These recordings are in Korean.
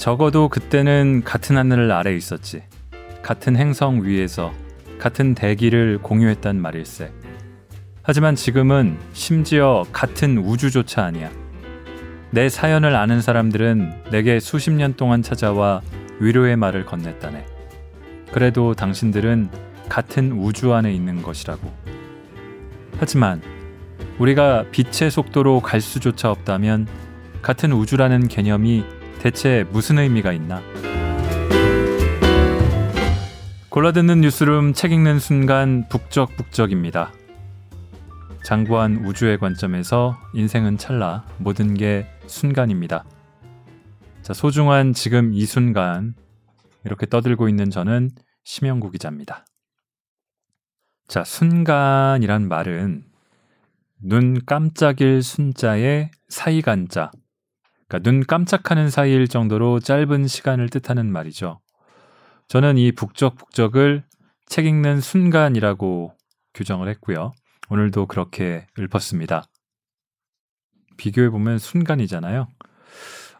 적어도 그때는 같은 하늘 아래 있었지. 같은 행성 위에서 같은 대기를 공유했단 말일세. 하지만 지금은 심지어 같은 우주조차 아니야. 내 사연을 아는 사람들은 내게 수십 년 동안 찾아와 위로의 말을 건넸다네. 그래도 당신들은 같은 우주 안에 있는 것이라고. 하지만 우리가 빛의 속도로 갈 수조차 없다면 같은 우주라는 개념이 대체 무슨 의미가 있나? 골라듣는 뉴스룸 책 읽는 순간 북적북적입니다. 장구한 우주의 관점에서 인생은 찰나 모든 게 순간입니다. 자, 소중한 지금 이 순간 이렇게 떠들고 있는 저는 심영구 기자입니다. 자, 순간이란 말은 눈 깜짝일 순자에 사이간자. 그러니까 눈 깜짝하는 사이일 정도로 짧은 시간을 뜻하는 말이죠. 저는 이 북적 북적을 책 읽는 순간이라고 규정을 했고요. 오늘도 그렇게 읊었습니다. 비교해보면 순간이잖아요.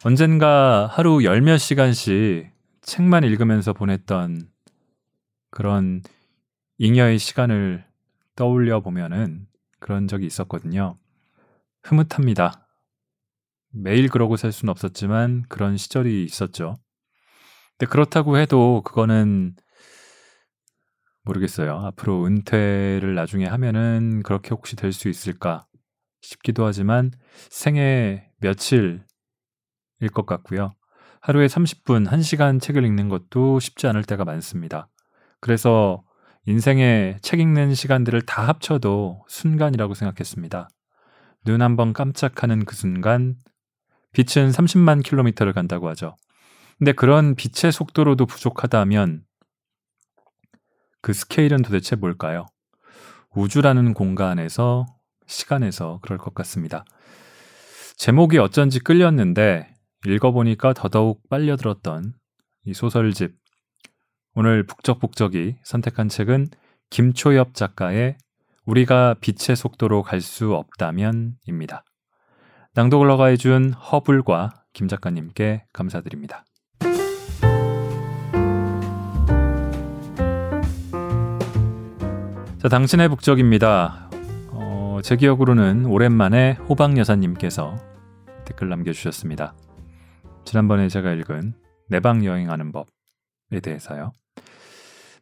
언젠가 하루 열 몇 시간씩 책만 읽으면서 보냈던 그런 잉여의 시간을 떠올려 보면은 그런 적이 있었거든요. 흐뭇합니다. 매일 그러고 살 수는 없었지만 그런 시절이 있었죠. 근데 그렇다고 해도 그거는 모르겠어요. 앞으로 은퇴를 나중에 하면은 그렇게 혹시 될 수 있을까 싶기도 하지만 생애 며칠일 것 같고요. 하루에 30분, 1시간 책을 읽는 것도 쉽지 않을 때가 많습니다. 그래서 인생의 책 읽는 시간들을 다 합쳐도 순간이라고 생각했습니다. 눈 한번 깜짝하는 그 순간, 빛은 30만 킬로미터를 간다고 하죠. 근데 그런 빛의 속도로도 부족하다면 그 스케일은 도대체 뭘까요? 우주라는 공간에서, 시간에서 그럴 것 같습니다. 제목이 어쩐지 끌렸는데 읽어보니까 더더욱 빨려들었던 이 소설집. 오늘 북적북적이 선택한 책은 김초엽 작가의 우리가 빛의 속도로 갈 수 없다면입니다. 낭독을 허가해준 허불과 김 작가님께 감사드립니다. 자, 당신의 북적입니다. 어, 제 기억으로는 오랜만에 호박 여사님께서 댓글 남겨주셨습니다. 지난번에 제가 읽은 내방 여행하는 법에 대해서요.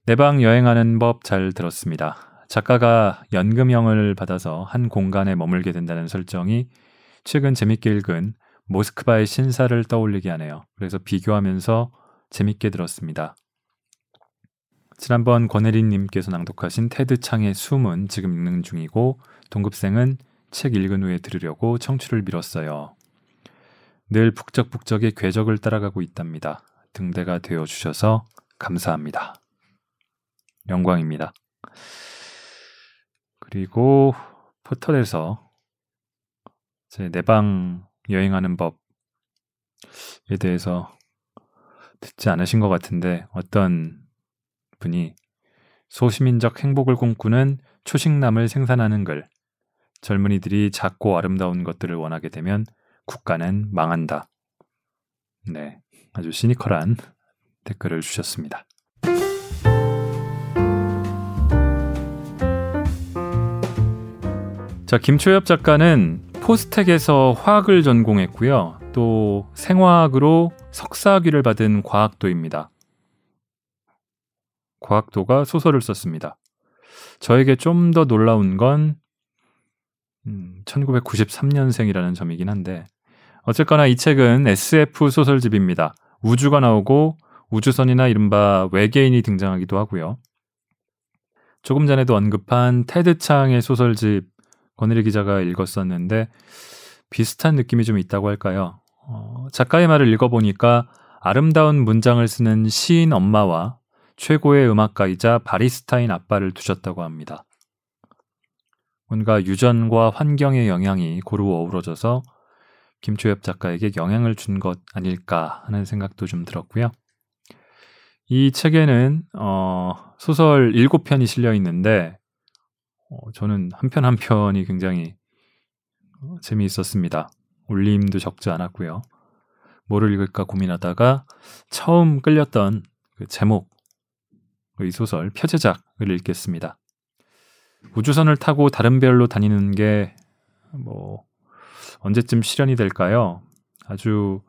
내방 여행하는 법 잘 들었습니다. 작가가 연금형을 받아서 한 공간에 머물게 된다는 설정이 최근 재밌게 읽은 모스크바의 신사를 떠올리게 하네요. 그래서 비교하면서 재밌게 들었습니다. 지난번 권혜린님께서 낭독하신 테드 창의 숨은 지금 읽는 중이고 동급생은 책 읽은 후에 들으려고 청취를 밀었어요. 늘 북적북적의 궤적을 따라가고 있답니다. 등대가 되어 주셔서 감사합니다. 영광입니다. 그리고 포털에서 제 내방 여행하는 법에 대해서 듣지 않으신 것 같은데 어떤 분이 소시민적 행복을 꿈꾸는 초식남을 생산하는 글 젊은이들이 작고 아름다운 것들을 원하게 되면 국가는 망한다. 네, 아주 시니컬한 댓글을 주셨습니다. 자, 김초엽 작가는 포스텍에서 화학을 전공했고요. 또 생화학으로 석사학위를 받은 과학도입니다. 과학도가 소설을 썼습니다. 저에게 좀 더 놀라운 건 음, 1993년생이라는 점이긴 한데 어쨌거나 이 책은 SF 소설집입니다. 우주가 나오고 우주선이나 이른바 외계인이 등장하기도 하고요. 조금 전에도 언급한 테드 창의 소설집 권혜리 기자가 읽었었는데 비슷한 느낌이 좀 있다고 할까요? 어, 작가의 말을 읽어보니까 아름다운 문장을 쓰는 시인 엄마와 최고의 음악가이자 바리스타인 아빠를 두셨다고 합니다. 뭔가 유전과 환경의 영향이 고루 어우러져서 김초엽 작가에게 영향을 준 것 아닐까 하는 생각도 좀 들었고요. 이 책에는 어, 소설 7편이 실려 있는데 어, 저는 한 편 한 편이 굉장히 어, 재미있었습니다. 울림도 적지 않았고요. 뭐를 읽을까 고민하다가 처음 끌렸던 그 제목, 이 소설 표제작을 읽겠습니다. 우주선을 타고 다른 별로 다니는 게 뭐 언제쯤 실현이 될까요? 아주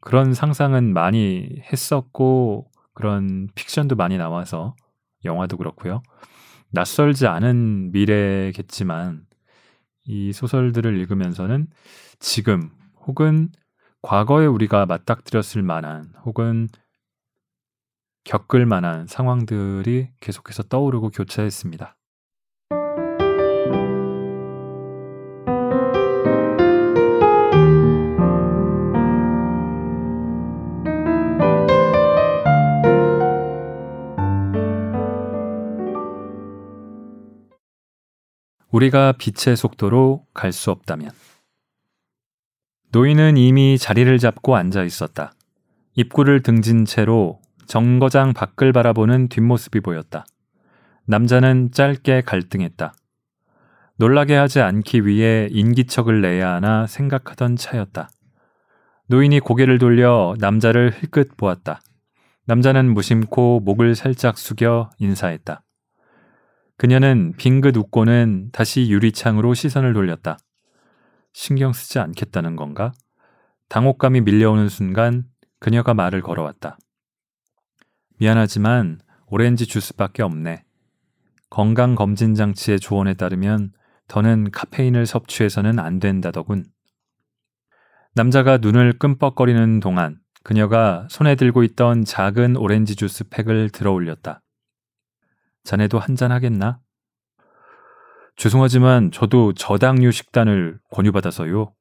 그런 상상은 많이 했었고 그런 픽션도 많이 나와서 영화도 그렇고요. 낯설지 않은 미래겠지만 이 소설들을 읽으면서는 지금 혹은 과거에 우리가 맞닥뜨렸을 만한 혹은 겪을 만한 상황들이 계속해서 떠오르고 교차했습니다. 우리가 빛의 속도로 갈 수 없다면 노인은 이미 자리를 잡고 앉아 있었다. 입구를 등진 채로 정거장 밖을 바라보는 뒷모습이 보였다. 남자는 짧게 갈등했다. 놀라게 하지 않기 위해 인기척을 내야 하나 생각하던 차였다. 노인이 고개를 돌려 남자를 흘끗 보았다. 남자는 무심코 목을 살짝 숙여 인사했다. 그녀는 빙긋 웃고는 다시 유리창으로 시선을 돌렸다. 신경 쓰지 않겠다는 건가? 당혹감이 밀려오는 순간 그녀가 말을 걸어왔다. 미안하지만 오렌지 주스밖에 없네. 건강검진 장치의 조언에 따르면 더는 카페인을 섭취해서는 안 된다더군. 남자가 눈을 끔뻑거리는 동안 그녀가 손에 들고 있던 작은 오렌지 주스 팩을 들어 올렸다. 자네도 한잔 하겠나? 죄송하지만 저도 저당류 식단을 권유받아서요.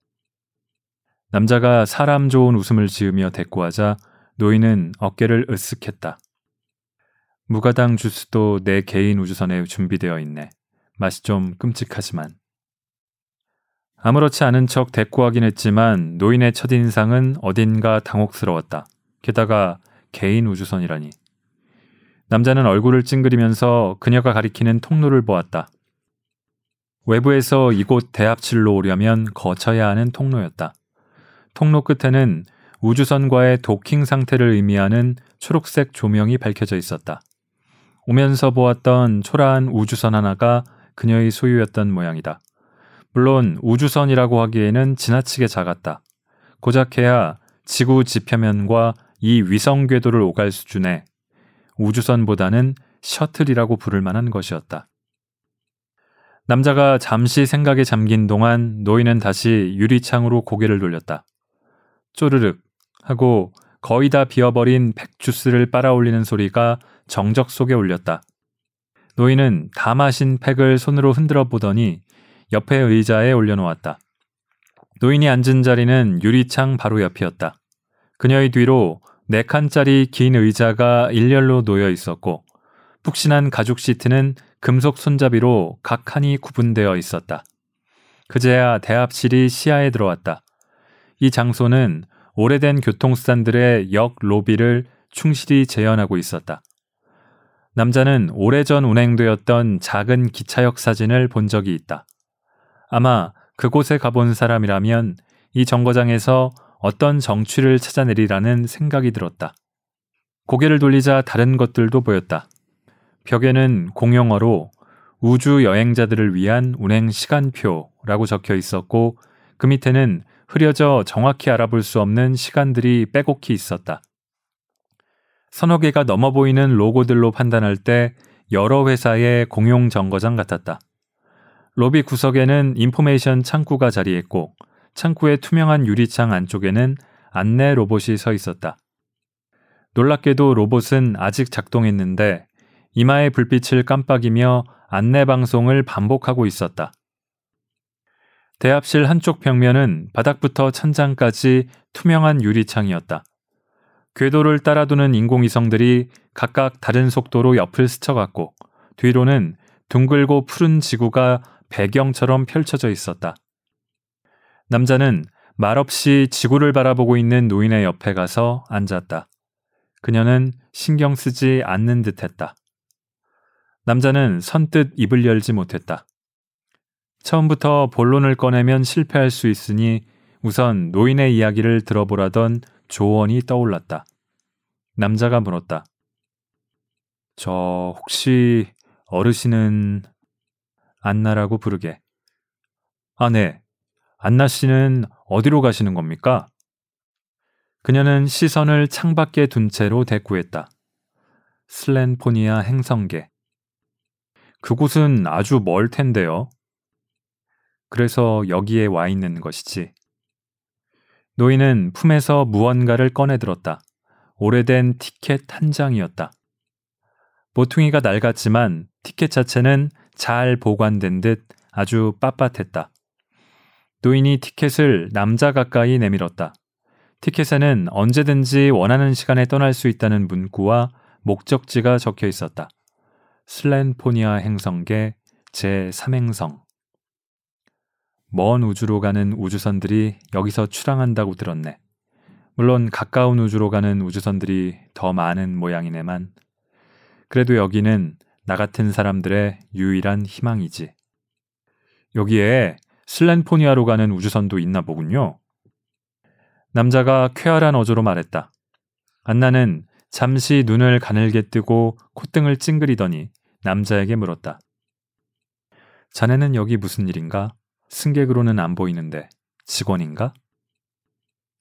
남자가 사람 좋은 웃음을 지으며 대꾸하자 노인은 어깨를 으쓱했다. 무가당 주스도 내 개인 우주선에 준비되어 있네. 맛이 좀 끔찍하지만. 아무렇지 않은 척 대꾸하긴 했지만 노인의 첫인상은 어딘가 당혹스러웠다. 게다가 개인 우주선이라니. 남자는 얼굴을 찡그리면서 그녀가 가리키는 통로를 보았다. 외부에서 이곳 대합실로 오려면 거쳐야 하는 통로였다. 통로 끝에는 우주선과의 도킹 상태를 의미하는 초록색 조명이 밝혀져 있었다. 오면서 보았던 초라한 우주선 하나가 그녀의 소유였던 모양이다. 물론 우주선이라고 하기에는 지나치게 작았다. 고작해야 지구 지표면과 이 위성 궤도를 오갈 수준의 우주선보다는 셔틀이라고 부를 만한 것이었다. 남자가 잠시 생각에 잠긴 동안 노인은 다시 유리창으로 고개를 돌렸다. 쪼르륵 하고 거의 다 비어버린 팩주스를 빨아올리는 소리가 정적 속에 울렸다. 노인은 다 마신 팩을 손으로 흔들어 보더니 옆에 의자에 올려놓았다. 노인이 앉은 자리는 유리창 바로 옆이었다. 그녀의 뒤로 네 칸짜리 긴 의자가 일렬로 놓여 있었고 푹신한 가죽 시트는 금속 손잡이로 각 칸이 구분되어 있었다. 그제야 대합실이 시야에 들어왔다. 이 장소는 오래된 교통수단들의 역 로비를 충실히 재현하고 있었다. 남자는 오래전 운행되었던 작은 기차역 사진을 본 적이 있다. 아마 그곳에 가본 사람이라면 이 정거장에서 어떤 정취를 찾아내리라는 생각이 들었다. 고개를 돌리자 다른 것들도 보였다. 벽에는 공용어로 우주 여행자들을 위한 운행 시간표라고 적혀 있었고 그 밑에는 흐려져 정확히 알아볼 수 없는 시간들이 빼곡히 있었다. 서너 개가 넘어 보이는 로고들로 판단할 때 여러 회사의 공용 정거장 같았다. 로비 구석에는 인포메이션 창구가 자리했고 창구의 투명한 유리창 안쪽에는 안내 로봇이 서 있었다. 놀랍게도 로봇은 아직 작동했는데 이마의 불빛을 깜빡이며 안내 방송을 반복하고 있었다. 대합실 한쪽 벽면은 바닥부터 천장까지 투명한 유리창이었다. 궤도를 따라도는 인공위성들이 각각 다른 속도로 옆을 스쳐갔고 뒤로는 둥글고 푸른 지구가 배경처럼 펼쳐져 있었다. 남자는 말없이 지구를 바라보고 있는 노인의 옆에 가서 앉았다. 그녀는 신경 쓰지 않는 듯 했다. 남자는 선뜻 입을 열지 못했다. 처음부터 본론을 꺼내면 실패할 수 있으니 우선 노인의 이야기를 들어보라던 조언이 떠올랐다. 남자가 물었다. 저 혹시 어르신은 안나라고 부르게. 아, 네. 안나 씨는 어디로 가시는 겁니까? 그녀는 시선을 창밖에 둔 채로 대꾸했다. 슬렌포니아 행성계. 그곳은 아주 멀 텐데요. 그래서 여기에 와 있는 것이지. 노인은 품에서 무언가를 꺼내 들었다. 오래된 티켓 한 장이었다. 모퉁이가 낡았지만 티켓 자체는 잘 보관된 듯 아주 빳빳했다. 노인이 티켓을 남자 가까이 내밀었다. 티켓에는 언제든지 원하는 시간에 떠날 수 있다는 문구와 목적지가 적혀 있었다. 슬렌포니아 행성계 제3행성. 먼 우주로 가는 우주선들이 여기서 출항한다고 들었네. 물론 가까운 우주로 가는 우주선들이 더 많은 모양이네만 그래도 여기는 나 같은 사람들의 유일한 희망이지. 여기에 슬렌포니아로 가는 우주선도 있나 보군요. 남자가 쾌활한 어조로 말했다. 안나는 잠시 눈을 가늘게 뜨고 콧등을 찡그리더니 남자에게 물었다. 자네는 여기 무슨 일인가? 승객으로는 안 보이는데 직원인가?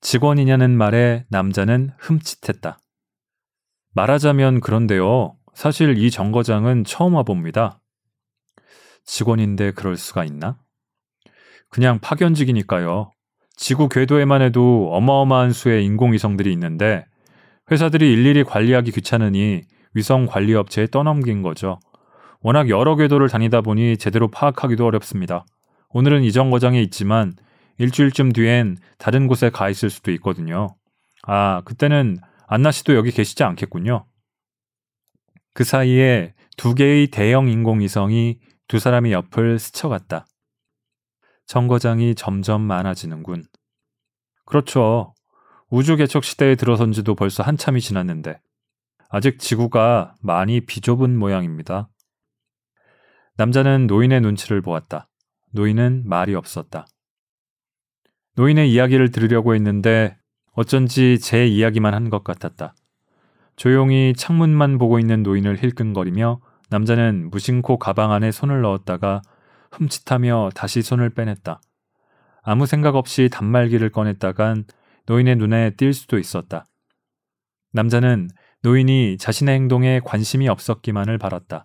직원이냐는 말에 남자는 흠칫했다. 말하자면 그런데요. 사실 이 정거장은 처음 와봅니다. 직원인데 그럴 수가 있나? 그냥 파견직이니까요. 지구 궤도에만 해도 어마어마한 수의 인공위성들이 있는데 회사들이 일일이 관리하기 귀찮으니 위성 관리 업체에 떠넘긴 거죠. 워낙 여러 궤도를 다니다 보니 제대로 파악하기도 어렵습니다. 오늘은 이 정거장에 있지만 일주일쯤 뒤엔 다른 곳에 가 있을 수도 있거든요. 아, 그때는 안나 씨도 여기 계시지 않겠군요. 그 사이에 두 개의 대형 인공위성이 두 사람의 옆을 스쳐갔다. 정거장이 점점 많아지는군. 그렇죠. 우주 개척 시대에 들어선 지도 벌써 한참이 지났는데 아직 지구가 많이 비좁은 모양입니다. 남자는 노인의 눈치를 보았다. 노인은 말이 없었다. 노인의 이야기를 들으려고 했는데 어쩐지 제 이야기만 한 것 같았다. 조용히 창문만 보고 있는 노인을 힐끔거리며 남자는 무심코 가방 안에 손을 넣었다가 흠칫하며 다시 손을 빼냈다. 아무 생각 없이 단말기를 꺼냈다간 노인의 눈에 띌 수도 있었다. 남자는 노인이 자신의 행동에 관심이 없었기만을 바랐다.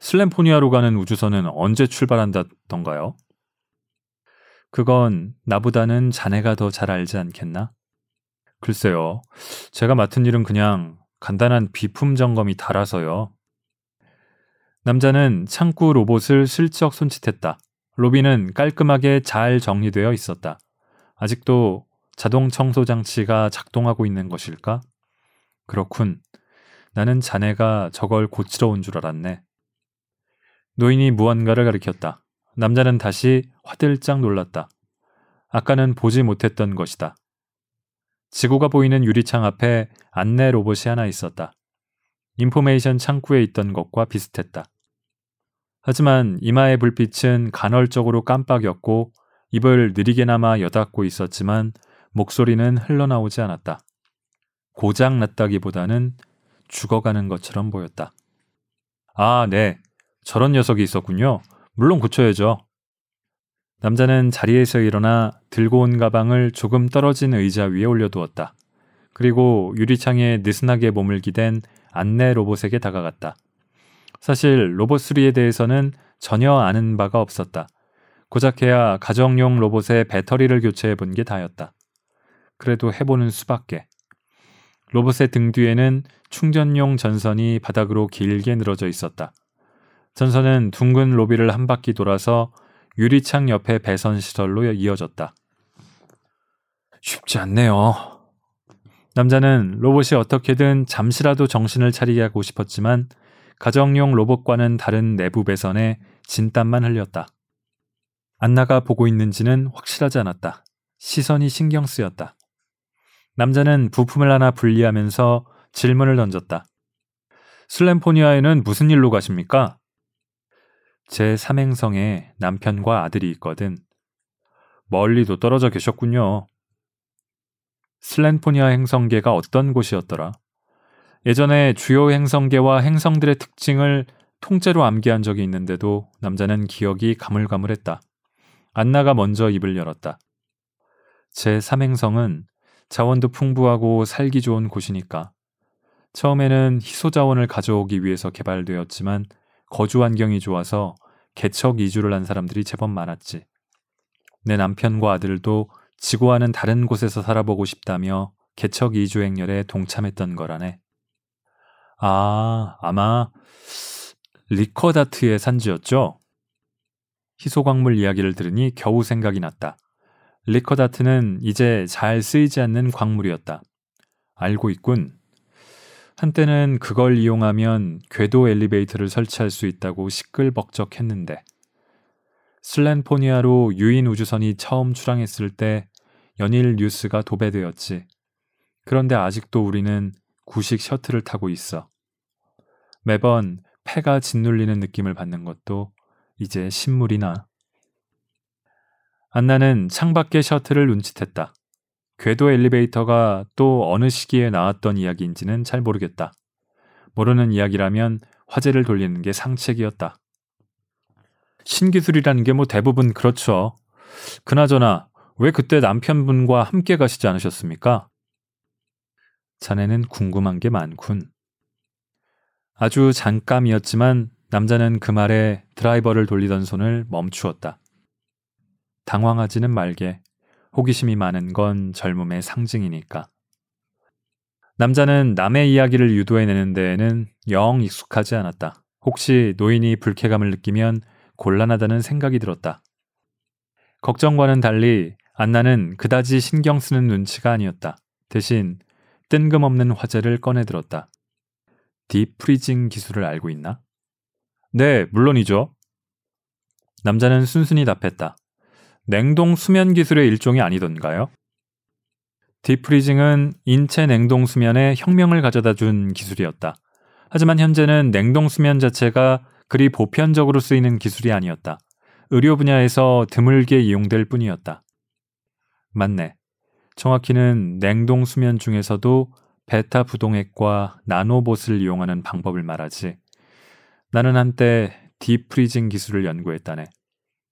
슬램포니아로 가는 우주선은 언제 출발한다던가요? 그건 나보다는 자네가 더 잘 알지 않겠나? 글쎄요. 제가 맡은 일은 그냥 간단한 비품 점검이 달아서요. 남자는 창구 로봇을 슬쩍 손짓했다. 로비는 깔끔하게 잘 정리되어 있었다. 아직도 자동 청소 장치가 작동하고 있는 것일까? 그렇군. 나는 자네가 저걸 고치러 온 줄 알았네. 노인이 무언가를 가리켰다. 남자는 다시 화들짝 놀랐다. 아까는 보지 못했던 것이다. 지구가 보이는 유리창 앞에 안내 로봇이 하나 있었다. 인포메이션 창구에 있던 것과 비슷했다. 하지만 이마의 불빛은 간헐적으로 깜빡였고 입을 느리게나마 여닫고 있었지만 목소리는 흘러나오지 않았다. 고장 났다기보다는 죽어가는 것처럼 보였다. 아, 네. 저런 녀석이 있었군요. 물론 고쳐야죠. 남자는 자리에서 일어나 들고 온 가방을 조금 떨어진 의자 위에 올려두었다. 그리고 유리창에 느슨하게 몸을 기댄 안내 로봇에게 다가갔다. 사실 로봇 수리에 대해서는 전혀 아는 바가 없었다. 고작해야 가정용 로봇의 배터리를 교체해 본 게 다였다. 그래도 해보는 수밖에. 로봇의 등 뒤에는 충전용 전선이 바닥으로 길게 늘어져 있었다. 전선은 둥근 로비를 한 바퀴 돌아서 유리창 옆에 배선 시설로 이어졌다. 쉽지 않네요. 남자는 로봇이 어떻게든 잠시라도 정신을 차리게 하고 싶었지만 가정용 로봇과는 다른 내부 배선에 진땀만 흘렸다. 안나가 보고 있는지는 확실하지 않았다. 시선이 신경 쓰였다. 남자는 부품을 하나 분리하면서 질문을 던졌다. 슬램포니아에는 무슨 일로 가십니까? 제 삼행성에 남편과 아들이 있거든. 멀리도 떨어져 계셨군요. 슬렌포니아 행성계가 어떤 곳이었더라? 예전에 주요 행성계와 행성들의 특징을 통째로 암기한 적이 있는데도 남자는 기억이 가물가물했다. 안나가 먼저 입을 열었다. 제 3행성은 자원도 풍부하고 살기 좋은 곳이니까. 처음에는 희소 자원을 가져오기 위해서 개발되었지만 거주 환경이 좋아서 개척 이주를 한 사람들이 제법 많았지. 내 남편과 아들도 지구와는 다른 곳에서 살아보고 싶다며 개척 이주 행렬에 동참했던 거라네. 아, 아마 리커다트의 산지였죠? 희소광물 이야기를 들으니 겨우 생각이 났다. 리커다트는 이제 잘 쓰이지 않는 광물이었다. 알고 있군. 한때는 그걸 이용하면 궤도 엘리베이터를 설치할 수 있다고 시끌벅적했는데 슬렌포니아로 유인 우주선이 처음 출항했을 때 연일 뉴스가 도배되었지. 그런데 아직도 우리는 구식 셔틀을 타고 있어. 매번 폐가 짓눌리는 느낌을 받는 것도 이제 신물이나. 안나는 창밖의 셔틀을 눈짓했다. 궤도 엘리베이터가 또 어느 시기에 나왔던 이야기인지는 잘 모르겠다. 모르는 이야기라면 화제를 돌리는 게 상책이었다. 신기술이라는 게 뭐 대부분 그렇죠. 그나저나 왜 그때 남편분과 함께 가시지 않으셨습니까? 자네는 궁금한 게 많군. 아주 잠깐이었지만 남자는 그 말에 드라이버를 돌리던 손을 멈추었다. 당황하지는 말게. 호기심이 많은 건 젊음의 상징이니까. 남자는 남의 이야기를 유도해내는 데에는 영 익숙하지 않았다. 혹시 노인이 불쾌감을 느끼면 곤란하다는 생각이 들었다. 걱정과는 달리 안나는 그다지 신경 쓰는 눈치가 아니었다. 대신 뜬금없는 화제를 꺼내들었다. 딥프리징 기술을 알고 있나? 네, 물론이죠. 남자는 순순히 답했다. 냉동 수면 기술의 일종이 아니던가요? 딥프리징은 인체 냉동 수면에 혁명을 가져다 준 기술이었다. 하지만 현재는 냉동 수면 자체가 그리 보편적으로 쓰이는 기술이 아니었다. 의료 분야에서 드물게 이용될 뿐이었다. 맞네. 정확히는 냉동 수면 중에서도 베타 부동액과 나노봇을 이용하는 방법을 말하지. 나는 한때 딥프리징 기술을 연구했다네.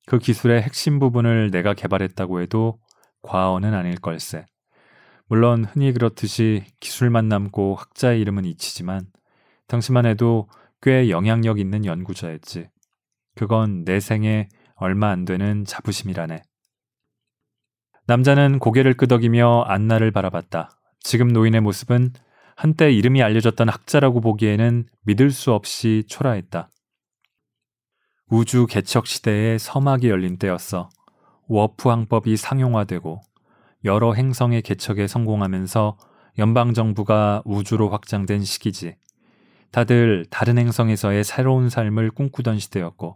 그 기술의 핵심 부분을 내가 개발했다고 해도 과언은 아닐 걸세. 물론 흔히 그렇듯이 기술만 남고 학자의 이름은 잊히지만 당시만 해도 꽤 영향력 있는 연구자였지. 그건 내 생에 얼마 안 되는 자부심이라네. 남자는 고개를 끄덕이며 안나를 바라봤다. 지금 노인의 모습은 한때 이름이 알려졌던 학자라고 보기에는 믿을 수 없이 초라했다. 우주 개척 시대의 서막이 열린 때였어. 워프 항법이 상용화되고 여러 행성의 개척에 성공하면서 연방 정부가 우주로 확장된 시기지. 다들 다른 행성에서의 새로운 삶을 꿈꾸던 시대였고,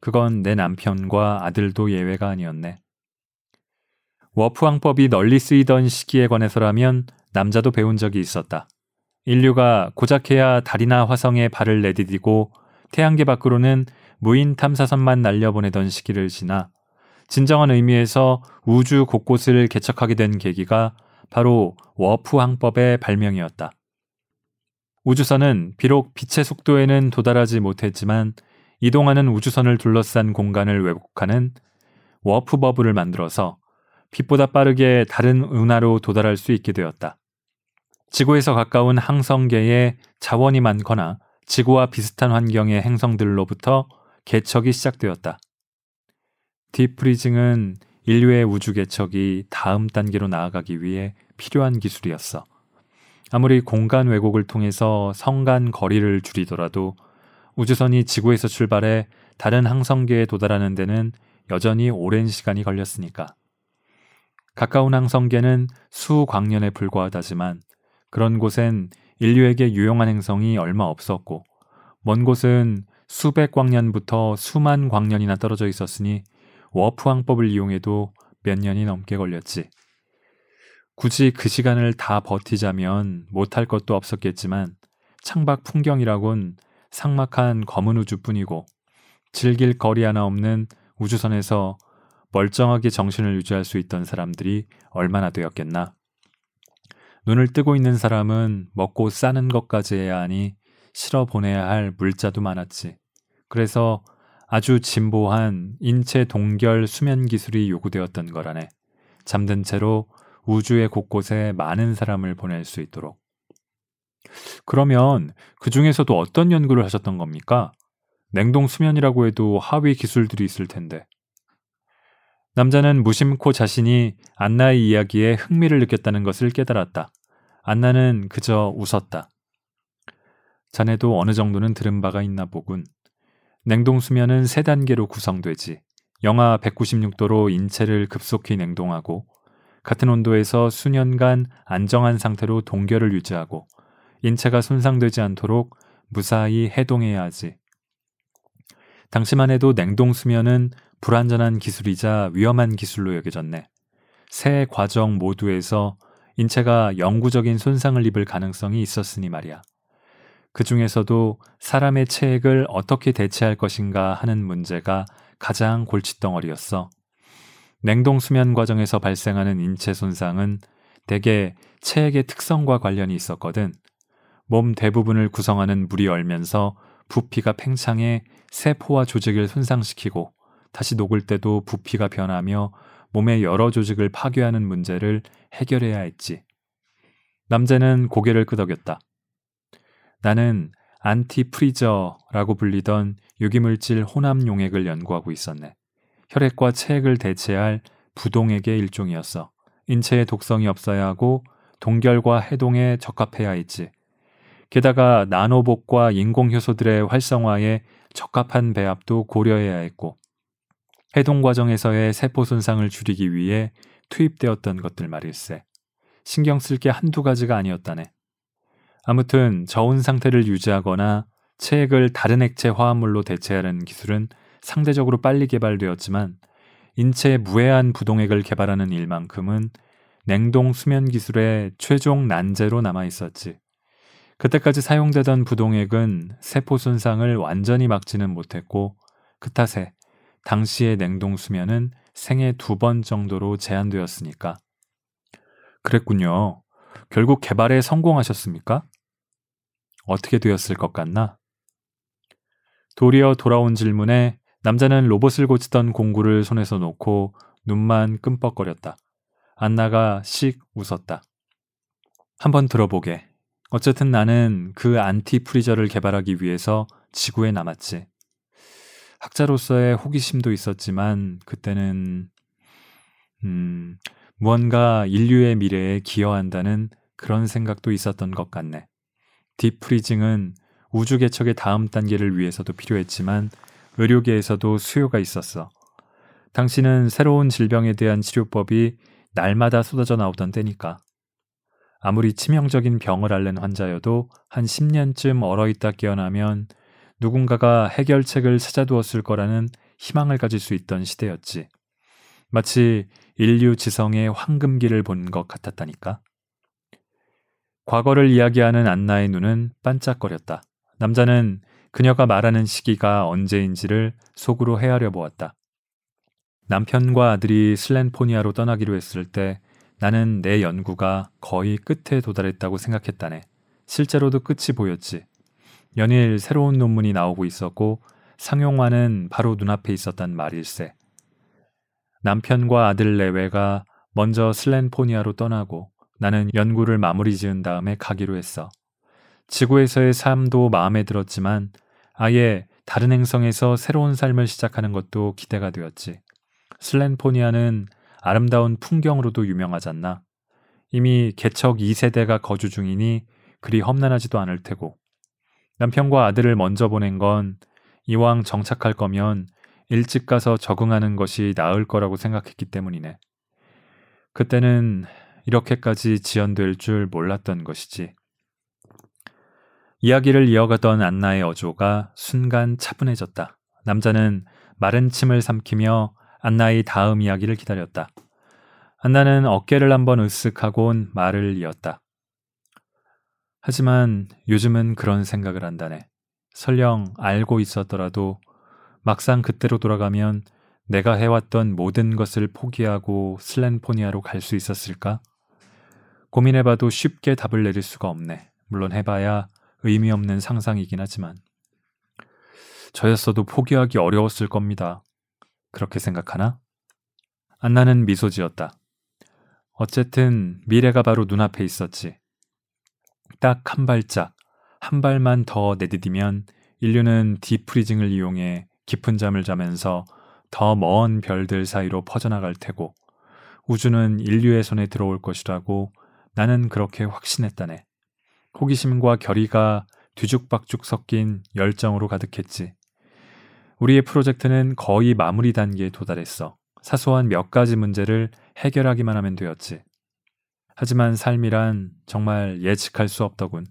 그건 내 남편과 아들도 예외가 아니었네. 워프 항법이 널리 쓰이던 시기에 관해서라면 남자도 배운 적이 있었다. 인류가 고작해야 달이나 화성에 발을 내디디고 태양계 밖으로는 무인 탐사선만 날려보내던 시기를 지나 진정한 의미에서 우주 곳곳을 개척하게 된 계기가 바로 워프 항법의 발명이었다. 우주선은 비록 빛의 속도에는 도달하지 못했지만 이동하는 우주선을 둘러싼 공간을 왜곡하는 warp bubble을 만들어서 빛보다 빠르게 다른 은하로 도달할 수 있게 되었다. 지구에서 가까운 항성계에 자원이 많거나 지구와 비슷한 환경의 행성들로부터 개척이 시작되었다. deep freezing은 인류의 우주 개척이 다음 단계로 나아가기 위해 필요한 기술이었어. 아무리 공간 왜곡을 통해서 성간 거리를 줄이더라도 우주선이 지구에서 출발해 다른 항성계에 도달하는 데는 여전히 오랜 시간이 걸렸으니까. 가까운 항성계는 수광년에 불과하다지만 그런 곳엔 인류에게 유용한 행성이 얼마 없었고 먼 곳은 수백 광년부터 수만 광년이나 떨어져 있었으니 워프 항법을 이용해도 몇 년이 넘게 걸렸지. 굳이 그 시간을 다 버티자면 못할 것도 없었겠지만 창밖 풍경이라곤 삭막한 검은 우주뿐이고 즐길 거리 하나 없는 우주선에서 멀쩡하게 정신을 유지할 수 있던 사람들이 얼마나 되었겠나. 눈을 뜨고 있는 사람은 먹고 싸는 것까지 해야 하니 실어 보내야 할 물자도 많았지. 그래서 아주 진보한 인체 동결 수면 기술이 요구되었던 거라네. 잠든 채로 우주의 곳곳에 많은 사람을 보낼 수 있도록. 그러면 그 중에서도 어떤 연구를 하셨던 겁니까? 냉동 수면이라고 해도 하위 기술들이 있을 텐데. 남자는 무심코 자신이 안나의 이야기에 흥미를 느꼈다는 것을 깨달았다. 안나는 그저 웃었다. 자네도 어느 정도는 들은 바가 있나 보군. 냉동 수면은 세 단계로 구성되지. 영하 196도로 인체를 급속히 냉동하고 같은 온도에서 수년간 안정한 상태로 동결을 유지하고 인체가 손상되지 않도록 무사히 해동해야 하지. 당시만 해도 냉동 수면은 불완전한 기술이자 위험한 기술로 여겨졌네. 세 과정 모두에서 인체가 영구적인 손상을 입을 가능성이 있었으니 말이야. 그 중에서도 사람의 체액을 어떻게 대체할 것인가 하는 문제가 가장 골칫덩어리였어. 냉동 수면 과정에서 발생하는 인체 손상은 대개 체액의 특성과 관련이 있었거든. 몸 대부분을 구성하는 물이 얼면서 부피가 팽창해 세포와 조직을 손상시키고 다시 녹을 때도 부피가 변하며 몸의 여러 조직을 파괴하는 문제를 해결해야 했지. 남자는 고개를 끄덕였다. 나는 안티프리저라고 불리던 유기물질 혼합 용액을 연구하고 있었네. 혈액과 체액을 대체할 부동액의 일종이었어. 인체에 독성이 없어야 하고 동결과 해동에 적합해야 했지. 게다가 나노복과 인공효소들의 활성화에 적합한 배합도 고려해야 했고 해동 과정에서의 세포 손상을 줄이기 위해 투입되었던 것들 말일세. 신경 쓸 게 한두 가지가 아니었다네. 아무튼 저온 상태를 유지하거나 체액을 다른 액체 화합물로 대체하는 기술은 상대적으로 빨리 개발되었지만 인체에 무해한 부동액을 개발하는 일만큼은 냉동 수면 기술의 최종 난제로 남아 있었지. 그때까지 사용되던 부동액은 세포 손상을 완전히 막지는 못했고 그 탓에 당시의 냉동 수면은 생애 두 번 정도로 제한되었으니까. 그랬군요. 결국 개발에 성공하셨습니까? 어떻게 되었을 것 같나? 도리어 돌아온 질문에 남자는 로봇을 고치던 공구를 손에서 놓고 눈만 끔뻑거렸다. 안나가 씩 웃었다. 한번 들어보게. 어쨌든 나는 그 anti-freezer를 개발하기 위해서 지구에 남았지. 학자로서의 호기심도 있었지만 그때는 음, 무언가 인류의 미래에 기여한다는 그런 생각도 있었던 것 같네. 딥프리징은 우주 개척의 다음 단계를 위해서도 필요했지만 의료계에서도 수요가 있었어. 당신은 새로운 질병에 대한 치료법이 날마다 쏟아져 나오던 때니까. 아무리 치명적인 병을 앓는 환자여도 한 10년쯤 얼어있다 깨어나면 누군가가 해결책을 찾아두었을 거라는 희망을 가질 수 있던 시대였지. 마치 인류 지성의 황금기를 본 것 같았다니까. 과거를 이야기하는 안나의 눈은 반짝거렸다. 남자는 그녀가 말하는 시기가 언제인지를 속으로 헤아려 보았다. 남편과 아들이 슬렌포니아로 떠나기로 했을 때 나는 내 연구가 거의 끝에 도달했다고 생각했다네. 실제로도 끝이 보였지. 연일 새로운 논문이 나오고 있었고 상용화는 바로 눈앞에 있었단 말일세. 남편과 아들 내외가 먼저 슬렌포니아로 떠나고 나는 연구를 마무리 지은 다음에 가기로 했어. 지구에서의 삶도 마음에 들었지만 아예 다른 행성에서 새로운 삶을 시작하는 것도 기대가 되었지. 슬렌포니아는 아름다운 풍경으로도 유명하잖나. 이미 개척 2세대가 거주 중이니 그리 험난하지도 않을 테고. 남편과 아들을 먼저 보낸 건 이왕 정착할 거면 일찍 가서 적응하는 것이 나을 거라고 생각했기 때문이네. 그때는 이렇게까지 지연될 줄 몰랐던 것이지. 이야기를 이어가던 안나의 어조가 순간 차분해졌다. 남자는 마른 침을 삼키며 안나의 다음 이야기를 기다렸다. 안나는 어깨를 한번 으쓱하곤 말을 이었다. 하지만 요즘은 그런 생각을 한다네. 설령 알고 있었더라도 막상 그때로 돌아가면 내가 해왔던 모든 것을 포기하고 슬렌포니아로 갈 수 있었을까? 고민해봐도 쉽게 답을 내릴 수가 없네. 물론 해봐야 의미 없는 상상이긴 하지만. 저였어도 포기하기 어려웠을 겁니다. 그렇게 생각하나? 안나는 미소 지었다. 어쨌든 미래가 바로 눈앞에 있었지. 딱 한 발짝, 한 발만 더 내디디면 인류는 디프리징을 이용해 깊은 잠을 자면서 더 먼 별들 사이로 퍼져나갈 테고 우주는 인류의 손에 들어올 것이라고 나는 그렇게 확신했다네. 호기심과 결의가 뒤죽박죽 섞인 열정으로 가득했지. 우리의 프로젝트는 거의 마무리 단계에 도달했어. 사소한 몇 가지 문제를 해결하기만 하면 되었지. 하지만 삶이란 정말 예측할 수 없더군.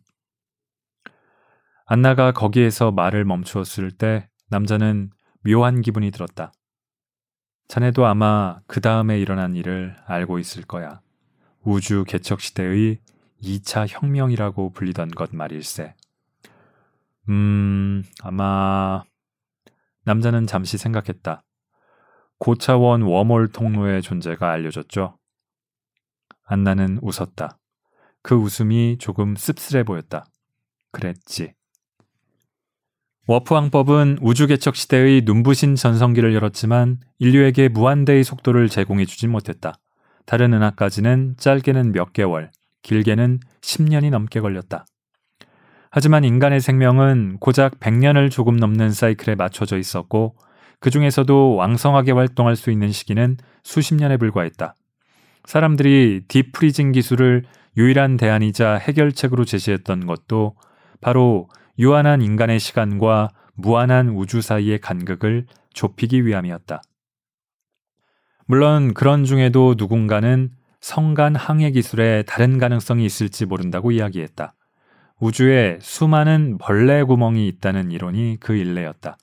안나가 거기에서 말을 멈추었을 때 남자는 묘한 기분이 들었다. 자네도 아마 그 다음에 일어난 일을 알고 있을 거야. 우주 개척 시대의 2차 혁명이라고 불리던 것 말일세. 음, 아마 남자는 잠시 생각했다. 고차원 웜홀 통로의 존재가 알려졌죠. 안나는 웃었다. 그 웃음이 조금 씁쓸해 보였다. 그랬지. 워프왕법은 우주 개척 시대의 눈부신 전성기를 열었지만 인류에게 무한대의 속도를 제공해 주진 못했다. 다른 은하까지는 짧게는 몇 개월, 길게는 10년이 넘게 걸렸다. 하지만 인간의 생명은 고작 100년을 조금 넘는 사이클에 맞춰져 있었고 그 중에서도 왕성하게 활동할 수 있는 시기는 수십 년에 불과했다. 사람들이 딥프리징 기술을 유일한 대안이자 해결책으로 제시했던 것도 바로 유한한 인간의 시간과 무한한 우주 사이의 간극을 좁히기 위함이었다. 물론 그런 중에도 누군가는 성간 항해 기술에 다른 가능성이 있을지 모른다고 이야기했다. 우주에 수많은 벌레 구멍이 있다는 이론이 그 일례였다.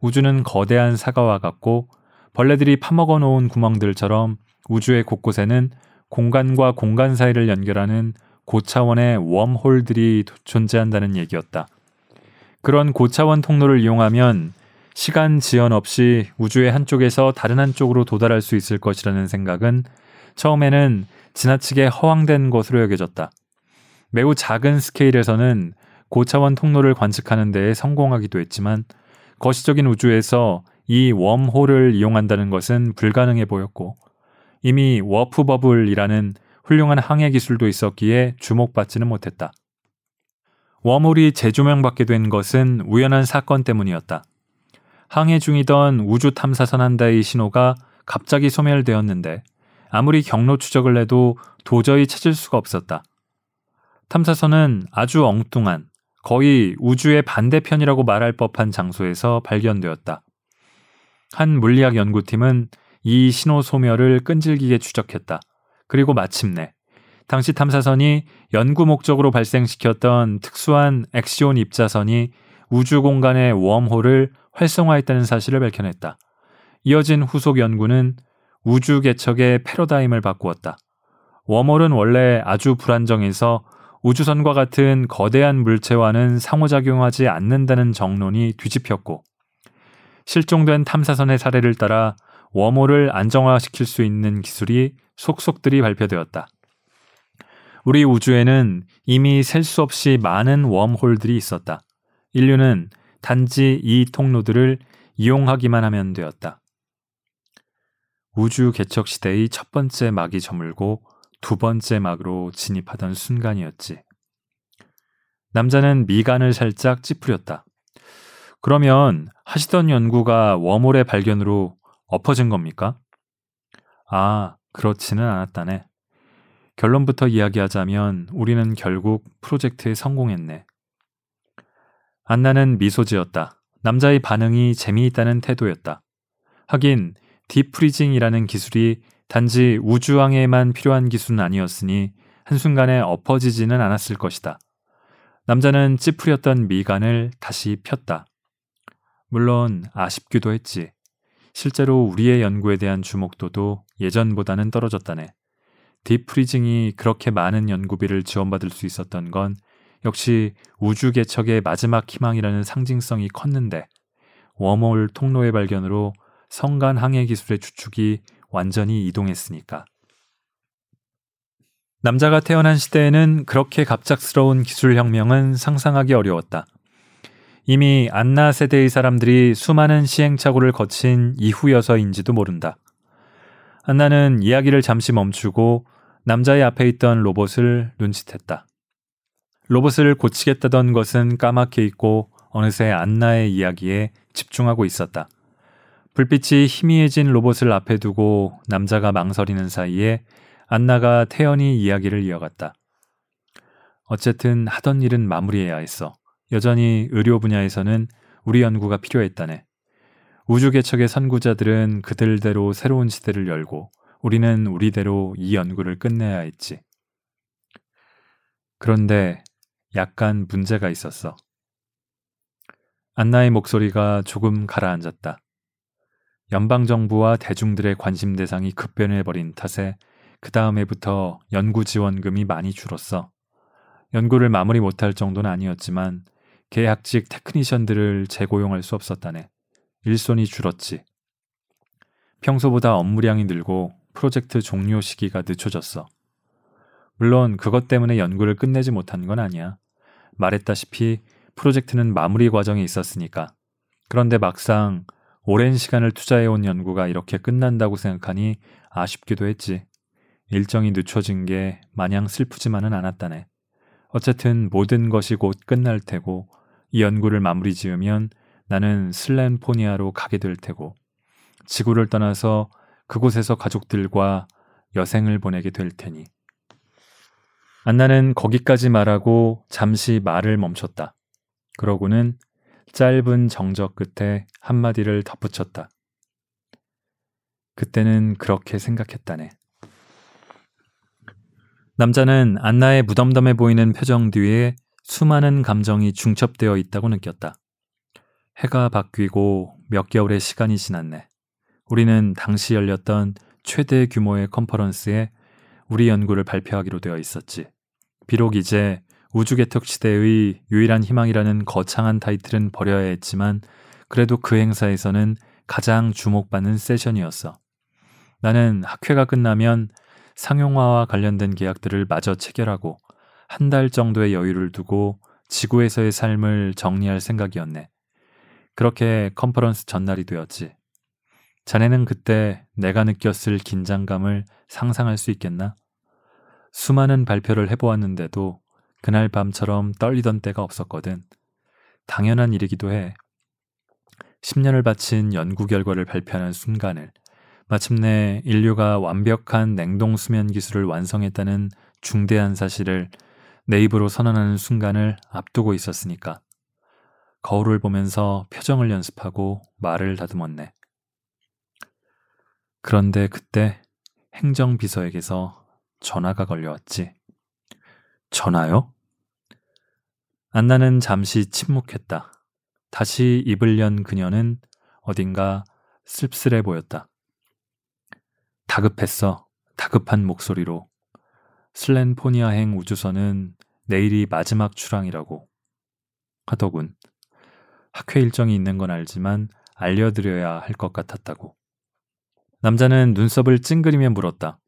우주는 거대한 사과와 같고 벌레들이 파먹어 놓은 구멍들처럼 우주의 곳곳에는 공간과 공간 사이를 연결하는 고차원의 웜홀들이 존재한다는 얘기였다. 그런 고차원 통로를 이용하면 시간 지연 없이 우주의 한쪽에서 다른 한쪽으로 도달할 수 있을 것이라는 생각은 처음에는 지나치게 허황된 것으로 여겨졌다. 매우 작은 스케일에서는 고차원 통로를 관측하는 데에 성공하기도 했지만 거시적인 우주에서 이 웜홀을 이용한다는 것은 불가능해 보였고 이미 warp bubble이라는 훌륭한 항해 기술도 있었기에 주목받지는 못했다. 웜홀이 재조명받게 된 것은 우연한 사건 때문이었다. 항해 중이던 우주 탐사선 한 대의 신호가 갑자기 소멸되었는데 아무리 경로 추적을 해도 도저히 찾을 수가 없었다. 탐사선은 아주 엉뚱한 거의 우주의 반대편이라고 말할 법한 장소에서 발견되었다. 한 물리학 연구팀은 이 신호 소멸을 끈질기게 추적했다. 그리고 마침내 당시 탐사선이 연구 목적으로 발생시켰던 특수한 엑시온 입자선이 우주 공간의 웜홀을 활성화했다는 사실을 밝혀냈다. 이어진 후속 연구는 우주 개척의 패러다임을 바꾸었다. 웜홀은 원래 아주 불안정해서 우주선과 같은 거대한 물체와는 상호작용하지 않는다는 정론이 뒤집혔고 실종된 탐사선의 사례를 따라 웜홀을 안정화시킬 수 있는 기술이 속속들이 발표되었다. 우리 우주에는 이미 셀 수 없이 많은 웜홀들이 있었다. 인류는 단지 이 통로들을 이용하기만 하면 되었다. 우주 개척 시대의 첫 번째 막이 저물고 두 번째 막으로 진입하던 순간이었지. 남자는 미간을 살짝 찌푸렸다. 그러면 하시던 연구가 웜홀의 발견으로 엎어진 겁니까? 아, 그렇지는 않았다네. 결론부터 이야기하자면 우리는 결국 프로젝트에 성공했네. 안나는 미소 지었다. 남자의 반응이 재미있다는 태도였다. 하긴 디프리징이라는 기술이 단지 우주항에만 필요한 기술은 아니었으니 한순간에 엎어지지는 않았을 것이다. 남자는 찌푸렸던 미간을 다시 폈다. 물론 아쉽기도 했지. 실제로 우리의 연구에 대한 주목도도 예전보다는 떨어졌다네. 딥프리징이 그렇게 많은 연구비를 지원받을 수 있었던 건 역시 우주 개척의 마지막 희망이라는 상징성이 컸는데 웜홀 통로의 발견으로 성간 항해 기술의 주축이 완전히 이동했으니까. 남자가 태어난 시대에는 그렇게 갑작스러운 기술 혁명은 상상하기 어려웠다. 이미 안나 세대의 사람들이 수많은 시행착오를 거친 이후여서인지도 모른다. 안나는 이야기를 잠시 멈추고 남자의 앞에 있던 로봇을 눈짓했다. 로봇을 고치겠다던 것은 까맣게 있고 어느새 안나의 이야기에 집중하고 있었다. 불빛이 희미해진 로봇을 앞에 두고 남자가 망설이는 사이에 안나가 태연히 이야기를 이어갔다. 어쨌든 하던 일은 마무리해야 했어. 여전히 의료 분야에서는 우리 연구가 필요했다네. 우주 개척의 선구자들은 그들대로 새로운 시대를 열고 우리는 우리대로 이 연구를 끝내야 했지. 그런데 약간 문제가 있었어. 안나의 목소리가 조금 가라앉았다. 연방정부와 대중들의 관심 대상이 급변해버린 탓에 그 다음 해부터 연구 지원금이 많이 줄었어. 연구를 마무리 못할 정도는 아니었지만 계약직 테크니션들을 재고용할 수 없었다네. 일손이 줄었지. 평소보다 업무량이 늘고 프로젝트 종료 시기가 늦춰졌어. 물론 그것 때문에 연구를 끝내지 못한 건 아니야. 말했다시피 프로젝트는 마무리 과정에 있었으니까. 그런데 막상 오랜 시간을 투자해온 연구가 이렇게 끝난다고 생각하니 아쉽기도 했지. 일정이 늦춰진 게 마냥 슬프지만은 않았다네. 어쨌든 모든 것이 곧 끝날 테고 이 연구를 마무리 지으면 나는 슬렌포니아로 가게 될 테고 지구를 떠나서 그곳에서 가족들과 여생을 보내게 될 테니. 안나는 거기까지 말하고 잠시 말을 멈췄다. 그러고는 짧은 정적 끝에 한마디를 덧붙였다. 그때는 그렇게 생각했다네. 남자는 안나의 무덤덤해 보이는 표정 뒤에 수많은 감정이 중첩되어 있다고 느꼈다. 해가 바뀌고 몇 개월의 시간이 지났네. 우리는 당시 열렸던 최대 규모의 컨퍼런스에 우리 연구를 발표하기로 되어 있었지. 비록 이제 우주개척 시대의 유일한 희망이라는 거창한 타이틀은 버려야 했지만 그래도 그 행사에서는 가장 주목받는 세션이었어. 나는 학회가 끝나면 상용화와 관련된 계약들을 마저 체결하고 한 달 정도의 여유를 두고 지구에서의 삶을 정리할 생각이었네. 그렇게 컨퍼런스 전날이 되었지. 자네는 그때 내가 느꼈을 긴장감을 상상할 수 있겠나? 수많은 발표를 해보았는데도 그날 밤처럼 떨리던 때가 없었거든. 당연한 일이기도 해. 10년을 바친 연구 결과를 발표하는 순간을 마침내 인류가 완벽한 냉동 수면 기술을 완성했다는 중대한 사실을 내 입으로 선언하는 순간을 앞두고 있었으니까. 거울을 보면서 표정을 연습하고 말을 다듬었네. 그런데 그때 행정비서에게서 전화가 걸려왔지. 전화요? 안나는 잠시 침묵했다. 다시 입을 연 그녀는 어딘가 씁쓸해 보였다. 다급했어. 다급한 목소리로. 슬렌포니아행 우주선은 내일이 마지막 출항이라고 하더군. 학회 일정이 있는 건 알지만 알려드려야 할 것 같았다고. 남자는 눈썹을 찡그리며 물었다.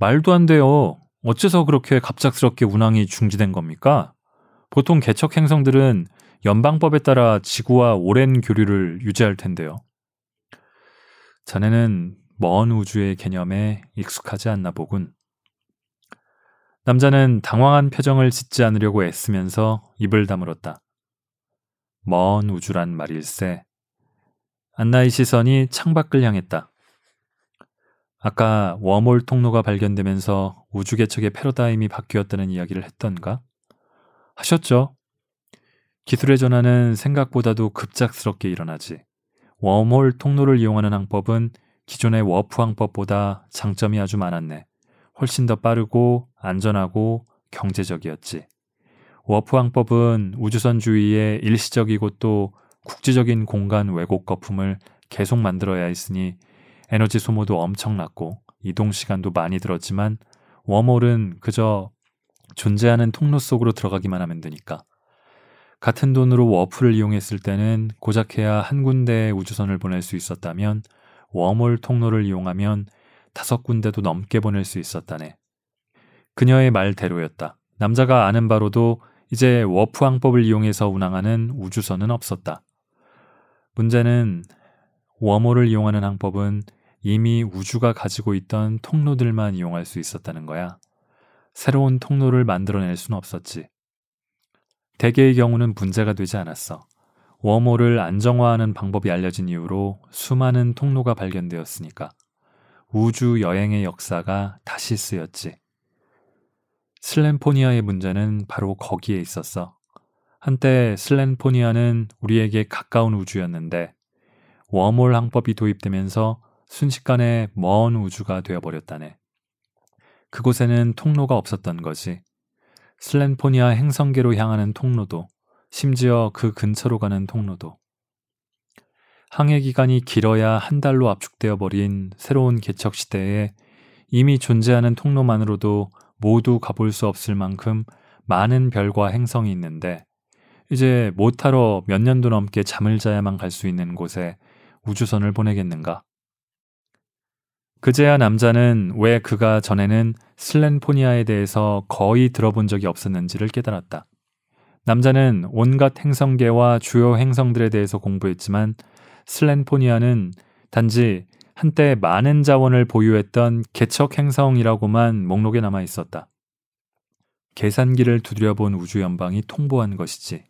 말도 안 돼요. 어째서 그렇게 갑작스럽게 운항이 중지된 겁니까? 보통 개척 행성들은 연방법에 따라 지구와 오랜 교류를 유지할 텐데요. 자네는 먼 우주의 개념에 익숙하지 않나 보군. 남자는 당황한 표정을 짓지 않으려고 애쓰면서 입을 다물었다. 먼 우주란 말일세. 안나의 시선이 창밖을 향했다. 아까 웜홀 통로가 발견되면서 우주 개척의 패러다임이 바뀌었다는 이야기를 했던가? 하셨죠? 기술의 전환은 생각보다도 급작스럽게 일어나지. 웜홀 통로를 이용하는 항법은 기존의 워프 항법보다 장점이 아주 많았네. 훨씬 더 빠르고 안전하고 경제적이었지. 워프 항법은 우주선 주위에 일시적이고 또 국지적인 공간 왜곡 거품을 계속 만들어야 했으니 에너지 소모도 엄청났고 이동 시간도 많이 들었지만 웜홀은 그저 존재하는 통로 속으로 들어가기만 하면 되니까. 같은 돈으로 warp를 이용했을 때는 고작 해야 한 군데에 우주선을 보낼 수 있었다면 웜홀 통로를 이용하면 다섯 군데도 넘게 보낼 수 있었다네. 그녀의 말대로였다. 남자가 아는 바로도 이제 워프 항법을 이용해서 운항하는 우주선은 없었다. 문제는 웜홀을 이용하는 항법은 이미 우주가 가지고 있던 통로들만 이용할 수 있었다는 거야. 새로운 통로를 만들어낼 수는 없었지. 대개의 경우는 문제가 되지 않았어. 웜홀을 안정화하는 방법이 알려진 이후로 수많은 통로가 발견되었으니까 우주 여행의 역사가 다시 쓰였지. 슬렌포니아의 문제는 바로 거기에 있었어. 한때 슬렌포니아는 우리에게 가까운 우주였는데 웜홀 항법이 도입되면서 순식간에 먼 우주가 되어버렸다네. 그곳에는 통로가 없었던 거지. 슬렌포니아 행성계로 향하는 통로도, 심지어 그 근처로 가는 통로도. 항해 기간이 길어야 한 달로 압축되어 버린 새로운 개척 시대에 이미 존재하는 통로만으로도 모두 가볼 수 없을 만큼 많은 별과 행성이 있는데 이제 못하러 몇 년도 넘게 잠을 자야만 갈 수 있는 곳에 우주선을 보내겠는가? 그제야 남자는 왜 그가 전에는 슬렌포니아에 대해서 거의 들어본 적이 없었는지를 깨달았다. 남자는 온갖 행성계와 주요 행성들에 대해서 공부했지만 슬렌포니아는 단지 한때 많은 자원을 보유했던 개척 행성이라고만 목록에 남아 있었다. 계산기를 두드려본 우주연방이 통보한 것이지.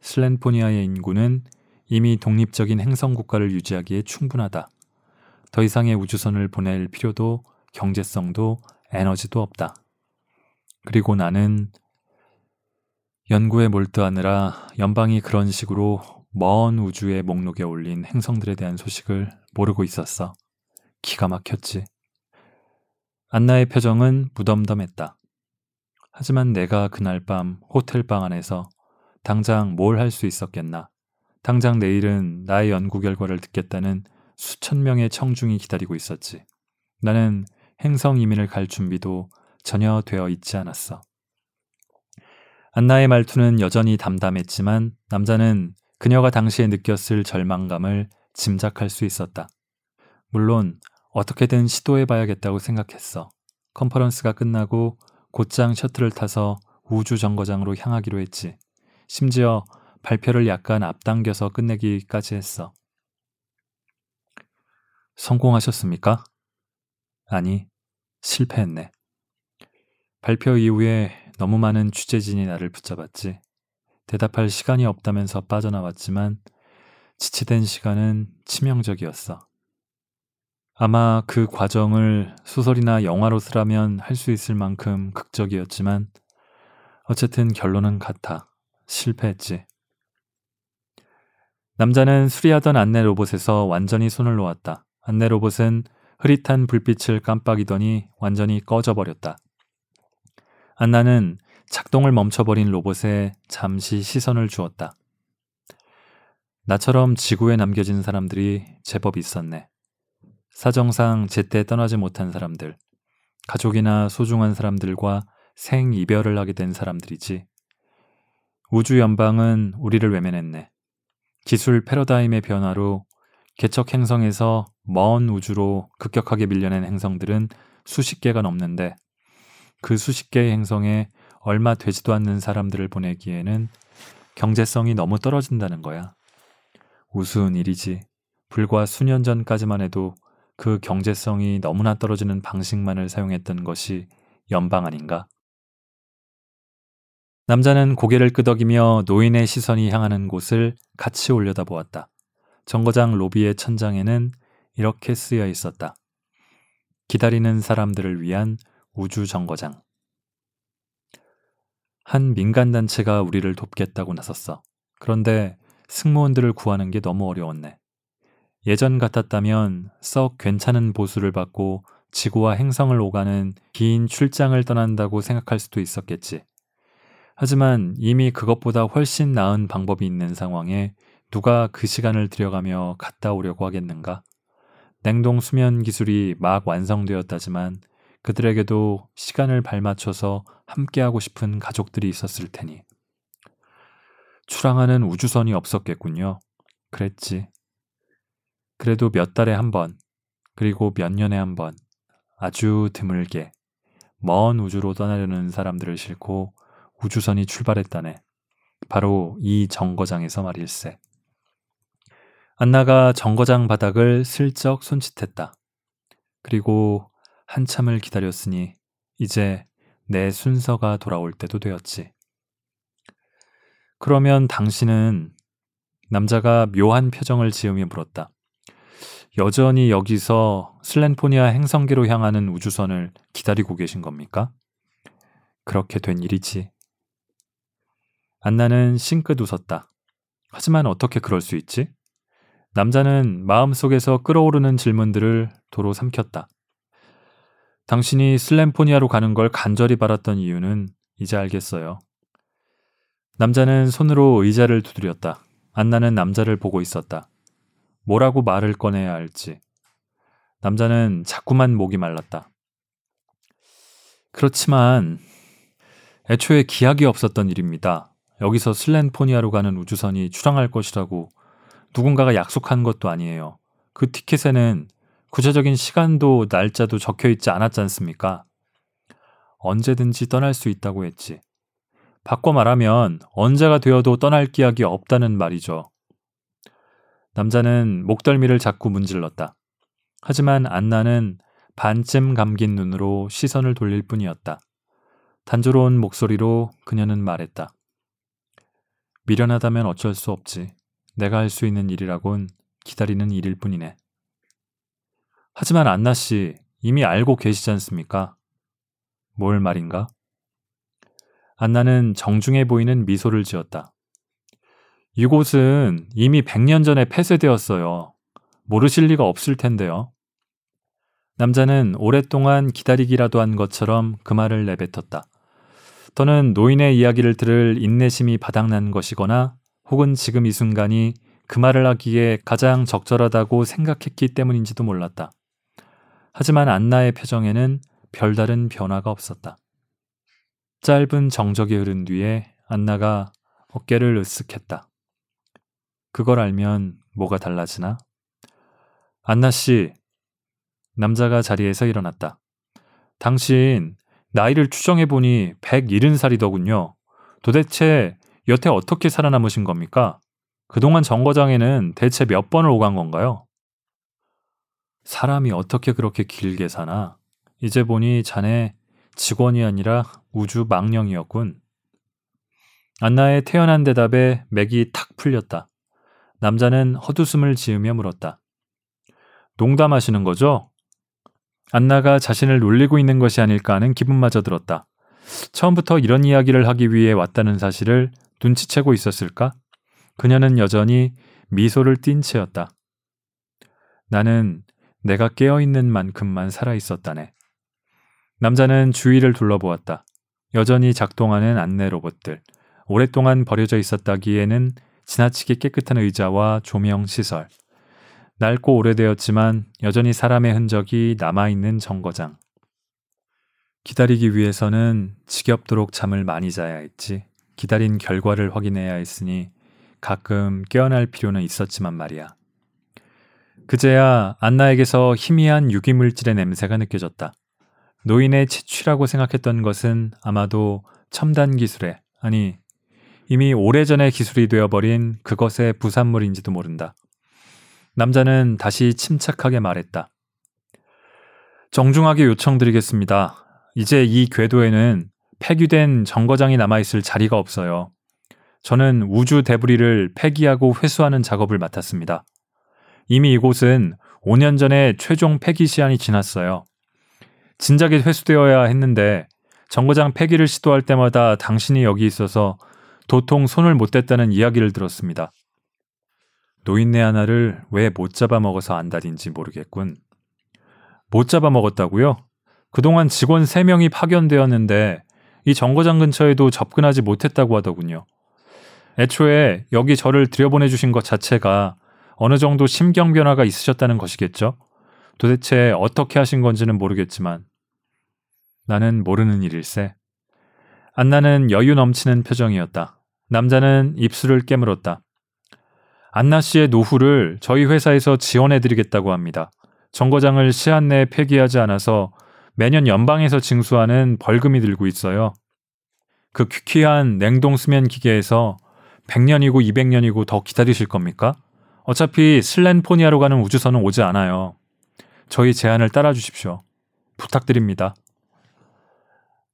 슬렌포니아의 인구는 이미 독립적인 행성 국가를 유지하기에 충분하다. 더 이상의 우주선을 보낼 필요도 경제성도 에너지도 없다. 그리고 나는 연구에 몰두하느라 연방이 그런 식으로 먼 우주의 목록에 올린 행성들에 대한 소식을 모르고 있었어. 기가 막혔지. 안나의 표정은 무덤덤했다. 하지만 내가 그날 밤 호텔 방 안에서 당장 뭘 할 수 있었겠나. 당장 내일은 나의 연구 결과를 듣겠다는 수천 명의 청중이 기다리고 있었지. 나는 행성 이민을 갈 준비도 전혀 되어 있지 않았어. 안나의 말투는 여전히 담담했지만 남자는 그녀가 당시에 느꼈을 절망감을 짐작할 수 있었다. 물론 어떻게든 시도해봐야겠다고 생각했어. 컨퍼런스가 끝나고 곧장 셔틀을 타서 우주 정거장으로 향하기로 했지. 심지어 발표를 약간 앞당겨서 끝내기까지 했어. 성공하셨습니까? 아니, 실패했네. 발표 이후에 너무 많은 취재진이 나를 붙잡았지. 대답할 시간이 없다면서 빠져나왔지만 지체된 시간은 치명적이었어. 아마 그 과정을 소설이나 영화로 쓰라면 할 수 있을 만큼 극적이었지만 어쨌든 결론은 같아. 실패했지. 남자는 수리하던 안내 로봇에서 완전히 손을 놓았다. 안내 로봇은 흐릿한 불빛을 깜빡이더니 완전히 꺼져버렸다. 안나는 작동을 멈춰버린 로봇에 잠시 시선을 주었다. 나처럼 지구에 남겨진 사람들이 제법 있었네. 사정상 제때 떠나지 못한 사람들, 가족이나 소중한 사람들과 생이별을 하게 된 사람들이지. 우주 연방은 우리를 외면했네. 기술 패러다임의 변화로 개척 행성에서 먼 우주로 급격하게 밀려낸 행성들은 수십 개가 넘는데 그 수십 개의 행성에 얼마 되지도 않는 사람들을 보내기에는 경제성이 너무 떨어진다는 거야. 우스운 일이지. 불과 수년 전까지만 해도 그 경제성이 너무나 떨어지는 방식만을 사용했던 것이 연방 아닌가? 남자는 고개를 끄덕이며 노인의 시선이 향하는 곳을 같이 올려다보았다. 정거장 로비의 천장에는 이렇게 쓰여 있었다. 기다리는 사람들을 위한 우주 정거장. 한 민간단체가 우리를 돕겠다고 나섰어. 그런데 승무원들을 구하는 게 너무 어려웠네. 예전 같았다면 썩 괜찮은 보수를 받고 지구와 행성을 오가는 긴 출장을 떠난다고 생각할 수도 있었겠지. 하지만 이미 그것보다 훨씬 나은 방법이 있는 상황에 누가 그 시간을 들여가며 갔다 오려고 하겠는가? 냉동 수면 기술이 막 완성되었다지만 그들에게도 시간을 발맞춰서 함께하고 싶은 가족들이 있었을 테니. 출항하는 우주선이 없었겠군요. 그랬지. 그래도 몇 달에 한 번, 그리고 몇 년에 한 번 아주 드물게 먼 우주로 떠나려는 사람들을 싣고 우주선이 출발했다네. 바로 이 정거장에서 말일세. 안나가 정거장 바닥을 슬쩍 손짓했다. 그리고 한참을 기다렸으니 이제 내 순서가 돌아올 때도 되었지. 그러면 당신은 남자가 묘한 표정을 지으며 물었다. 여전히 여기서 슬렌포니아 행성계로 향하는 우주선을 기다리고 계신 겁니까? 그렇게 된 일이지. 안나는 싱긋 웃었다. 하지만 어떻게 그럴 수 있지? 남자는 마음속에서 끓어오르는 질문들을 도로 삼켰다. 당신이 슬렌포니아로 가는 걸 간절히 바랐던 이유는 이제 알겠어요. 남자는 손으로 의자를 두드렸다. 안나는 남자를 보고 있었다. 뭐라고 말을 꺼내야 할지. 남자는 자꾸만 목이 말랐다. 그렇지만 애초에 기약이 없었던 일입니다. 여기서 슬렌포니아로 가는 우주선이 출항할 것이라고 누군가가 약속한 것도 아니에요. 그 티켓에는 구체적인 시간도 날짜도 적혀 있지 않았지 않습니까? 언제든지 떠날 수 있다고 했지. 바꿔 말하면 언제가 되어도 떠날 기약이 없다는 말이죠. 남자는 목덜미를 자꾸 문질렀다. 하지만 안나는 반쯤 감긴 눈으로 시선을 돌릴 뿐이었다. 단조로운 목소리로 그녀는 말했다. 미련하다면 어쩔 수 없지. 내가 할 수 있는 일이라곤 기다리는 일일 뿐이네. 하지만 안나 씨 이미 알고 계시지 않습니까? 뭘 말인가? 안나는 정중해 보이는 미소를 지었다. 이곳은 이미 100년 전에 폐쇄되었어요. 모르실 리가 없을 텐데요. 남자는 오랫동안 기다리기라도 한 것처럼 그 말을 내뱉었다. 더는 노인의 이야기를 들을 인내심이 바닥난 것이거나 혹은 지금 이 순간이 그 말을 하기에 가장 적절하다고 생각했기 때문인지도 몰랐다. 하지만 안나의 표정에는 별다른 변화가 없었다. 짧은 정적이 흐른 뒤에 안나가 어깨를 으쓱했다. 그걸 알면 뭐가 달라지나? 안나 씨, 남자가 자리에서 일어났다. 당신 나이를 추정해 보니 170살이더군요. 도대체 여태 어떻게 살아남으신 겁니까? 그동안 정거장에는 대체 몇 번을 오간 건가요? 사람이 어떻게 그렇게 길게 사나? 이제 보니 자네 직원이 아니라 우주 망령이었군. 안나의 태연한 대답에 맥이 탁 풀렸다. 남자는 헛웃음을 지으며 물었다. 농담하시는 거죠? 안나가 자신을 놀리고 있는 것이 아닐까 하는 기분마저 들었다. 처음부터 이런 이야기를 하기 위해 왔다는 사실을 눈치채고 있었을까? 그녀는 여전히 미소를 띤 채였다. 나는 내가 깨어있는 만큼만 살아있었다네. 남자는 주위를 둘러보았다. 여전히 작동하는 안내 로봇들, 오랫동안 버려져 있었다기에는 지나치게 깨끗한 의자와 조명 시설. 낡고 오래되었지만 여전히 사람의 흔적이 남아있는 정거장. 기다리기 위해서는 지겹도록 잠을 많이 자야 했지. 기다린 결과를 확인해야 했으니 가끔 깨어날 필요는 있었지만 말이야. 그제야 안나에게서 희미한 유기물질의 냄새가 느껴졌다. 노인의 채취라고 생각했던 것은 아마도 첨단 기술에, 아니, 이미 오래전에 기술이 되어버린 그것의 부산물인지도 모른다. 남자는 다시 침착하게 말했다. 정중하게 요청드리겠습니다. 이제 이 궤도에는 폐기된 정거장이 남아있을 자리가 없어요. 저는 우주 데브리를 폐기하고 회수하는 작업을 맡았습니다. 이미 이곳은 5년 전에 최종 폐기 시한이 지났어요. 진작에 회수되어야 했는데 정거장 폐기를 시도할 때마다 당신이 여기 있어서 도통 손을 못 댔다는 이야기를 들었습니다. 노인네 하나를 왜 못 잡아먹어서 안달인지 모르겠군. 못 잡아먹었다고요? 그동안 직원 3명이 파견되었는데 이 정거장 근처에도 접근하지 못했다고 하더군요. 애초에 여기 저를 들여보내주신 것 자체가 어느 정도 심경 변화가 있으셨다는 것이겠죠? 도대체 어떻게 하신 건지는 모르겠지만 나는 모르는 일일세. 안나는 여유 넘치는 표정이었다. 남자는 입술을 깨물었다. 안나 씨의 노후를 저희 회사에서 지원해드리겠다고 합니다. 정거장을 시한 내에 폐기하지 않아서 매년 연방에서 징수하는 벌금이 들고 있어요. 그 귀한 냉동 수면 기계에서 100년이고 200년이고 더 기다리실 겁니까? 어차피 슬렌포니아로 가는 우주선은 오지 않아요. 저희 제안을 따라 주십시오. 부탁드립니다.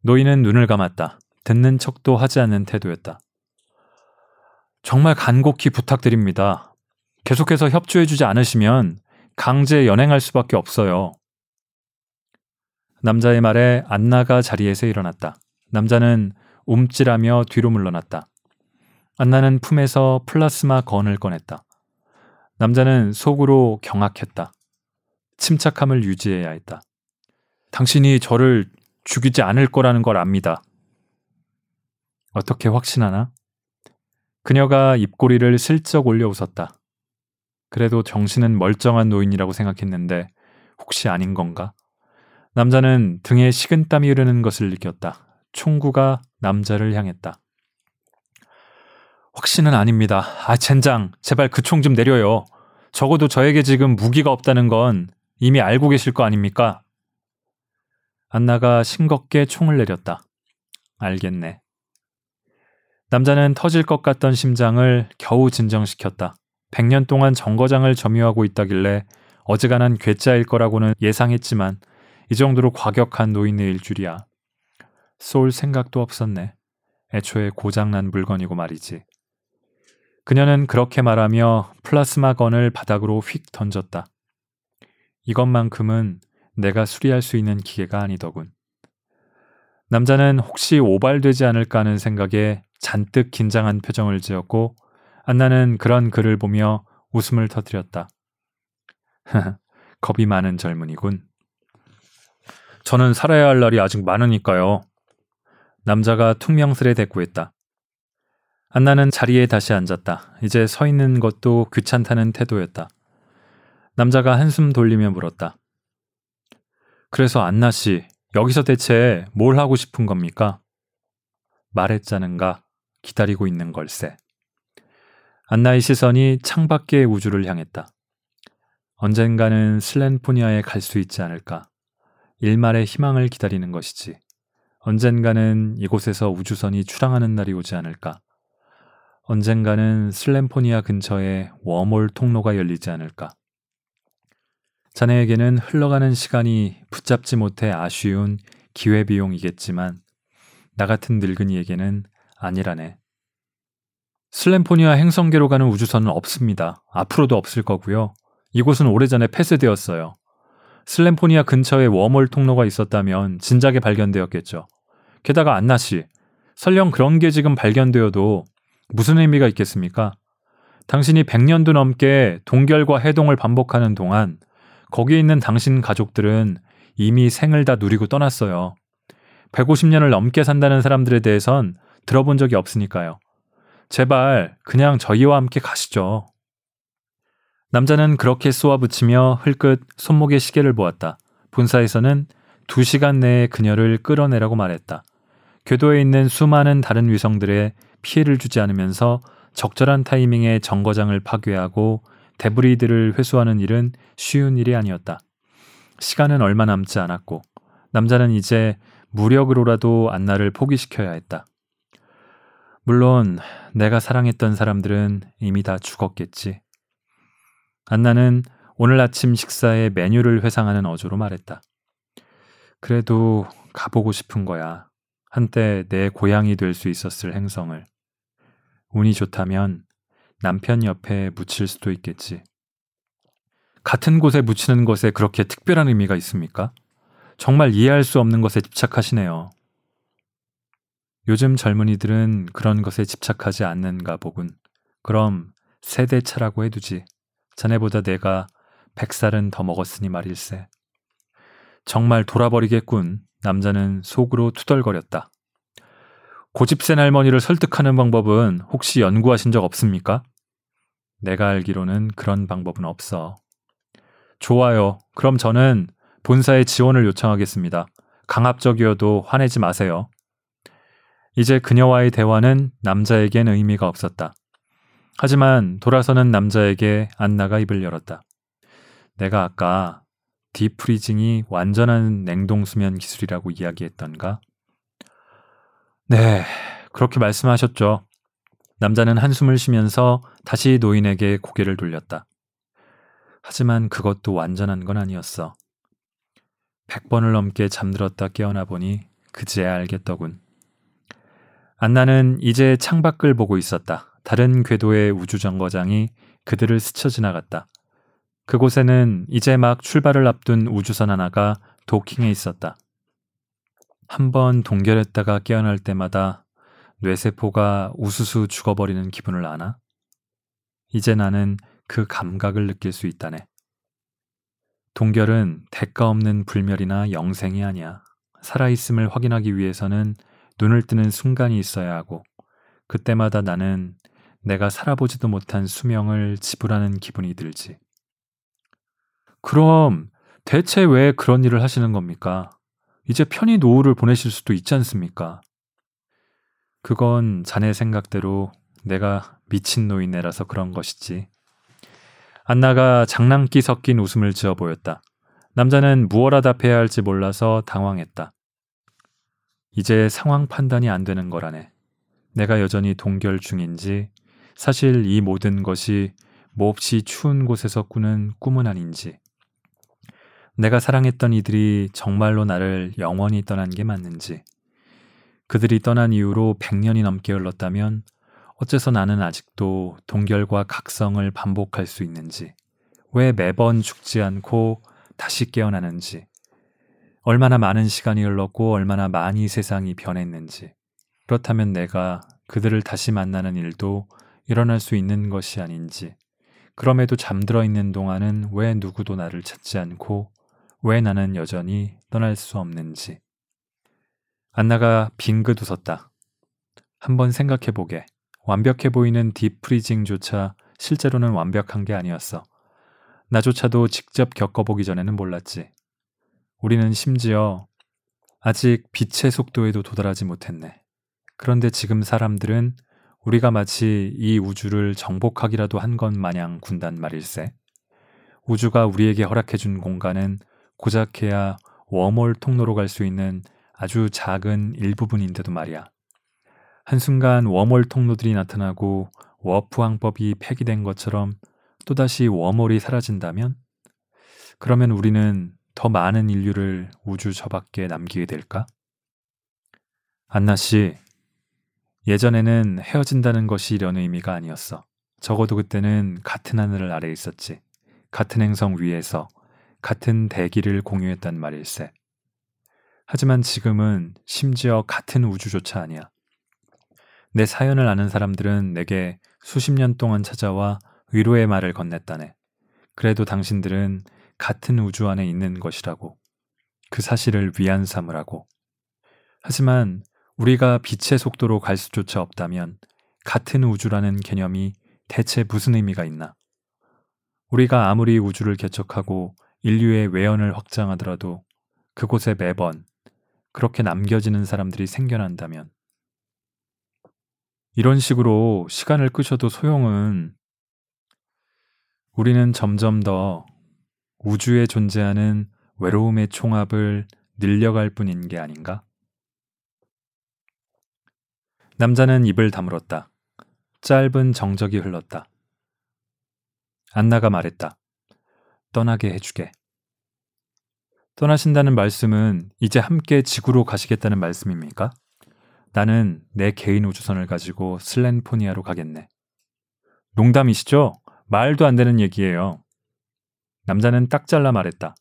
노인은 눈을 감았다. 듣는 척도 하지 않는 태도였다. 정말 간곡히 부탁드립니다. 계속해서 협조해주지 않으시면 강제 연행할 수밖에 없어요. 남자의 말에 안나가 자리에서 일어났다. 남자는 움찔하며 뒤로 물러났다. 안나는 품에서 플라스마 건을 꺼냈다. 남자는 속으로 경악했다. 침착함을 유지해야 했다. 당신이 저를 죽이지 않을 거라는 걸 압니다. 어떻게 확신하나? 그녀가 입꼬리를 슬쩍 올려 웃었다. 그래도 정신은 멀쩡한 노인이라고 생각했는데 혹시 아닌 건가? 남자는 등에 식은땀이 흐르는 것을 느꼈다. 총구가 남자를 향했다. 확신은 아닙니다. 아, 젠장. 제발 그 총 좀 내려요. 적어도 저에게 지금 무기가 없다는 건 이미 알고 계실 거 아닙니까? 안나가 싱겁게 총을 내렸다. 알겠네. 남자는 터질 것 같던 심장을 겨우 진정시켰다. 100년 동안 정거장을 점유하고 있다길래 어지간한 괴짜일 거라고는 예상했지만 이 정도로 과격한 노인의 일 줄이야. 쏠 생각도 없었네. 애초에 고장난 물건이고 말이지. 그녀는 그렇게 말하며 플라스마 건을 바닥으로 휙 던졌다. 이것만큼은 내가 수리할 수 있는 기계가 아니더군. 남자는 혹시 오발되지 않을까 하는 생각에 잔뜩 긴장한 표정을 지었고 안나는 그런 그를 보며 웃음을 터뜨렸다. 겁이 많은 젊은이군. 저는 살아야 할 날이 아직 많으니까요. 남자가 퉁명스레 대꾸했다. 안나는 자리에 다시 앉았다. 이제 서 있는 것도 귀찮다는 태도였다. 남자가 한숨 돌리며 물었다. 그래서 안나 씨, 여기서 대체 뭘 하고 싶은 겁니까? 말했자는가 기다리고 있는 걸세. 안나의 시선이 창밖의 우주를 향했다. 언젠가는 슬렌포니아에 갈 수 있지 않을까. 일말의 희망을 기다리는 것이지. 언젠가는 이곳에서 우주선이 출항하는 날이 오지 않을까. 언젠가는 슬렌포니아 근처에 웜홀 통로가 열리지 않을까. 자네에게는 흘러가는 시간이 붙잡지 못해 아쉬운 기회비용이겠지만 나 같은 늙은이에게는 아니라네. 슬렌포니아 행성계로 가는 우주선은 없습니다. 앞으로도 없을 거고요. 이곳은 오래전에 폐쇄되었어요. 슬렌포니아 근처에 웜홀 통로가 있었다면 진작에 발견되었겠죠. 게다가 안나 씨, 설령 그런 게 지금 발견되어도 무슨 의미가 있겠습니까? 당신이 100년도 넘게 동결과 해동을 반복하는 동안 거기에 있는 당신 가족들은 이미 생을 다 누리고 떠났어요. 150년을 넘게 산다는 사람들에 대해선 들어본 적이 없으니까요. 제발 그냥 저희와 함께 가시죠. 남자는 그렇게 쏘아붙이며 흘끗 손목에 시계를 보았다. 본사에서는 두 시간 내에 그녀를 끌어내라고 말했다. 궤도에 있는 수많은 다른 위성들의 피해를 주지 않으면서 적절한 타이밍에 정거장을 파괴하고 데브리들을 회수하는 일은 쉬운 일이 아니었다. 시간은 얼마 남지 않았고 남자는 이제 무력으로라도 안나를 포기시켜야 했다. 물론 내가 사랑했던 사람들은 이미 다 죽었겠지. 안나는 오늘 아침 식사의 메뉴를 회상하는 어조로 말했다. 그래도 가보고 싶은 거야. 한때 내 고향이 될 수 있었을 행성을. 운이 좋다면 남편 옆에 묻힐 수도 있겠지. 같은 곳에 묻히는 것에 그렇게 특별한 의미가 있습니까? 정말 이해할 수 없는 것에 집착하시네요. 요즘 젊은이들은 그런 것에 집착하지 않는가 보군. 그럼 세대 차라고 해두지. 자네보다 내가 백살은 더 먹었으니 말일세. 정말 돌아버리겠군. 남자는 속으로 투덜거렸다. 고집센 할머니를 설득하는 방법은 혹시 연구하신 적 없습니까? 내가 알기로는 그런 방법은 없어. 좋아요. 그럼 저는 본사에 지원을 요청하겠습니다. 강압적이어도 화내지 마세요. 이제 그녀와의 대화는 남자에겐 의미가 없었다. 하지만 돌아서는 남자에게 안나가 입을 열었다. 내가 아까 딥프리징이 완전한 냉동수면 기술이라고 이야기했던가? 네, 그렇게 말씀하셨죠. 남자는 한숨을 쉬면서 다시 노인에게 고개를 돌렸다. 하지만 그것도 완전한 건 아니었어. 100번을 넘게 잠들었다 깨어나 보니 그제야 알겠더군. 안나는 이제 창밖을 보고 있었다. 다른 궤도의 우주정거장이 그들을 스쳐 지나갔다. 그곳에는 이제 막 출발을 앞둔 우주선 하나가 도킹해 있었다. 한 번 동결했다가 깨어날 때마다 뇌세포가 우수수 죽어버리는 기분을 아나? 이제 나는 그 감각을 느낄 수 있다네. 동결은 대가 없는 불멸이나 영생이 아니야. 살아있음을 확인하기 위해서는 눈을 뜨는 순간이 있어야 하고, 그때마다 나는 내가 살아보지도 못한 수명을 지불하는 기분이 들지. 그럼 대체 왜 그런 일을 하시는 겁니까? 이제 편히 노후를 보내실 수도 있지 않습니까? 그건 자네 생각대로 내가 미친 노인네라서 그런 것이지. 안나가 장난기 섞인 웃음을 지어 보였다. 남자는 무엇라 답해야 할지 몰라서 당황했다. 이제 상황 판단이 안 되는 거라네. 내가 여전히 동결 중인지, 사실 이 모든 것이 몹시 추운 곳에서 꾸는 꿈은 아닌지, 내가 사랑했던 이들이 정말로 나를 영원히 떠난 게 맞는지, 그들이 떠난 이후로 100년이 넘게 흘렀다면 어째서 나는 아직도 동결과 각성을 반복할 수 있는지, 왜 매번 죽지 않고 다시 깨어나는지, 얼마나 많은 시간이 흘렀고 얼마나 많이 세상이 변했는지, 그렇다면 내가 그들을 다시 만나는 일도 일어날 수 있는 것이 아닌지, 그럼에도 잠들어 있는 동안은 왜 누구도 나를 찾지 않고 왜 나는 여전히 떠날 수 없는지. 안나가 빙긋 웃었다. 한번 생각해보게. 완벽해 보이는 딥프리징조차 실제로는 완벽한 게 아니었어. 나조차도 직접 겪어보기 전에는 몰랐지. 우리는 심지어 아직 빛의 속도에도 도달하지 못했네. 그런데 지금 사람들은 우리가 마치 이 우주를 정복하기라도 한 것 마냥 군단 말일세. 우주가 우리에게 허락해준 공간은 고작해야 웜홀 통로로 갈 수 있는 아주 작은 일부분인데도 말이야. 한순간 웜홀 통로들이 나타나고 워프 항법이 폐기된 것처럼 또다시 웜홀이 사라진다면? 그러면 우리는 더 많은 인류를 우주 저 밖에 남기게 될까? 안나 씨, 예전에는 헤어진다는 것이 이런 의미가 아니었어. 적어도 그때는 같은 하늘 아래 있었지. 같은 행성 위에서 같은 대기를 공유했단 말일세. 하지만 지금은 심지어 같은 우주조차 아니야. 내 사연을 아는 사람들은 내게 수십 년 동안 찾아와 위로의 말을 건넸다네. 그래도 당신들은 같은 우주 안에 있는 것이라고. 그 사실을 위안 삼으라고. 하지만 우리가 빛의 속도로 갈 수조차 없다면 같은 우주라는 개념이 대체 무슨 의미가 있나? 우리가 아무리 우주를 개척하고 인류의 외연을 확장하더라도 그곳에 매번 그렇게 남겨지는 사람들이 생겨난다면 이런 식으로 시간을 끄셔도 소용은 우리는 점점 더 우주에 존재하는 외로움의 총합을 늘려갈 뿐인 게 아닌가? 남자는 입을 다물었다. 짧은 정적이 흘렀다. 안나가 말했다. 떠나게 해주게. 떠나신다는 말씀은 이제 함께 지구로 가시겠다는 말씀입니까? 나는 내 개인 우주선을 가지고 슬렌포니아로 가겠네. 농담이시죠? 말도 안 되는 얘기예요. 남자는 딱 잘라 말했다.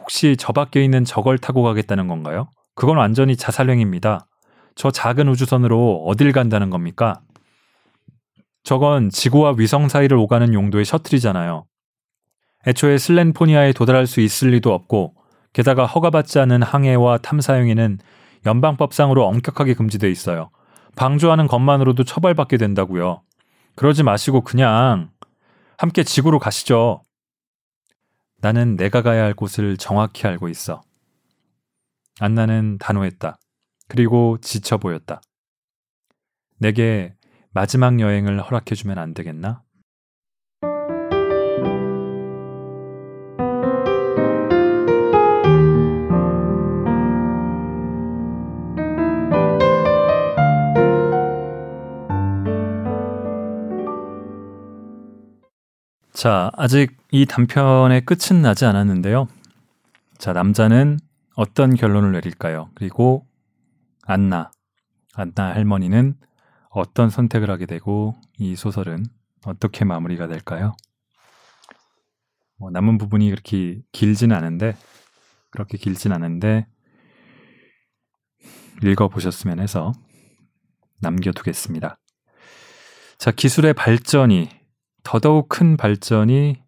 혹시 저 밖에 있는 저걸 타고 가겠다는 건가요? 그건 완전히 자살행입니다. 저 작은 우주선으로 어딜 간다는 겁니까? 저건 지구와 위성 사이를 오가는 용도의 셔틀이잖아요. 애초에 슬렌포니아에 도달할 수 있을 리도 없고 게다가 허가받지 않은 항해와 탐사 행위는 연방법상으로 엄격하게 금지돼 있어요. 방조하는 것만으로도 처벌받게 된다고요. 그러지 마시고 그냥 함께 지구로 가시죠. 나는 내가 가야 할 곳을 정확히 알고 있어. 안나는 단호했다. 그리고 지쳐 보였다. 내게 마지막 여행을 허락해주면 안 되겠나? 자, 아직 이 단편의 끝은 나지 않았는데요. 자, 남자는 어떤 결론을 내릴까요? 그리고 안나, 안나 할머니는 어떤 선택을 하게 되고 이 소설은 어떻게 마무리가 될까요? 뭐 남은 부분이 그렇게 길진 않은데 그렇게 길진 않은데 읽어보셨으면 해서 남겨두겠습니다. 자, 기술의 발전이 더더욱 큰 발전이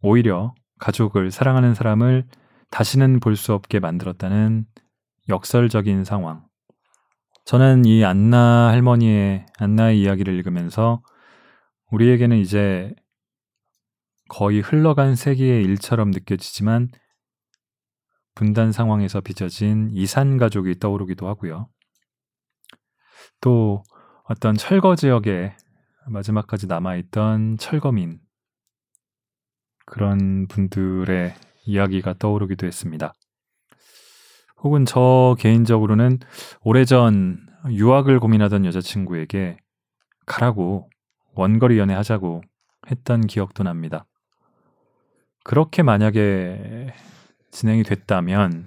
오히려 가족을 사랑하는 사람을 다시는 볼 수 없게 만들었다는 역설적인 상황. 저는 이 안나 할머니의 안나의 이야기를 읽으면서 우리에게는 이제 거의 흘러간 세기의 일처럼 느껴지지만 분단 상황에서 빚어진 이산 가족이 떠오르기도 하고요. 또 어떤 철거 지역에 마지막까지 남아있던 철거민 그런 분들의 이야기가 떠오르기도 했습니다. 혹은 저 개인적으로는 오래전 유학을 고민하던 여자친구에게 가라고 원거리 연애 하자고 했던 기억도 납니다. 그렇게 만약에 진행이 됐다면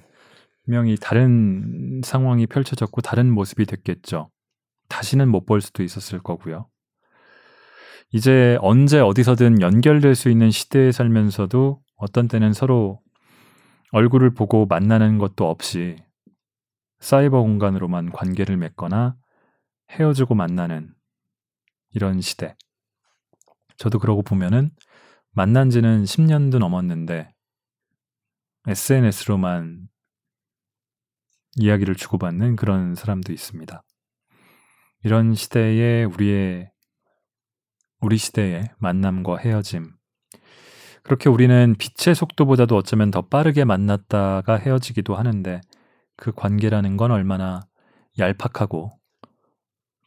분명히 다른 상황이 펼쳐졌고 다른 모습이 됐겠죠. 다시는 못 볼 수도 있었을 거고요. 이제 언제 어디서든 연결될 수 있는 시대에 살면서도 어떤 때는 서로 얼굴을 보고 만나는 것도 없이 사이버 공간으로만 관계를 맺거나 헤어지고 만나는 이런 시대. 저도 그러고 보면은 만난 지는 10년도 넘었는데 SNS로만 이야기를 주고받는 그런 사람도 있습니다. 이런 시대에 우리의 우리 시대의 만남과 헤어짐. 그렇게 우리는 빛의 속도보다도 어쩌면 더 빠르게 만났다가 헤어지기도 하는데 그 관계라는 건 얼마나 얄팍하고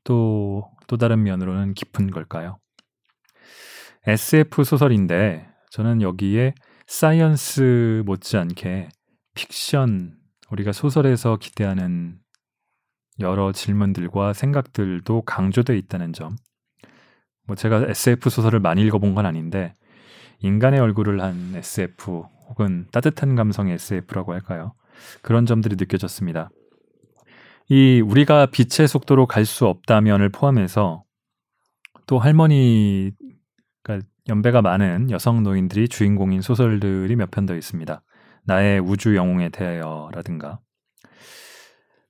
또, 또 다른 면으로는 깊은 걸까요? SF 소설인데 저는 여기에 science 못지않게 픽션, 우리가 소설에서 기대하는 여러 질문들과 생각들도 강조되어 있다는 점. 뭐 제가 SF 소설을 많이 읽어본 건 아닌데 인간의 얼굴을 한 SF 혹은 따뜻한 감성의 SF라고 할까요? 그런 점들이 느껴졌습니다. 이 우리가 빛의 속도로 갈 수 없다면을 포함해서 또 할머니 그러니까 연배가 많은 여성 노인들이 주인공인 소설들이 몇 편 더 있습니다. 나의 우주 영웅에 대하여라든가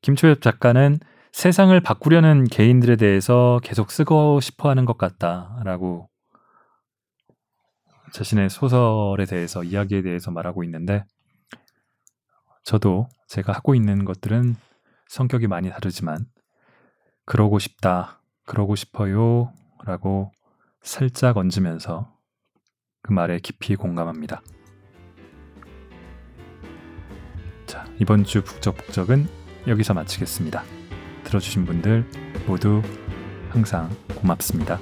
김초엽 작가는 세상을 바꾸려는 개인들에 대해서 계속 쓰고 싶어 하는 것 같다라고 자신의 소설에 대해서 이야기에 대해서 말하고 있는데 저도 제가 하고 있는 것들은 성격이 많이 다르지만 그러고 싶다, 그러고 싶어요 라고 살짝 얹으면서 그 말에 깊이 공감합니다. 자, 이번 주 북적북적은 여기서 마치겠습니다. 들어주신 분들 모두 항상 고맙습니다.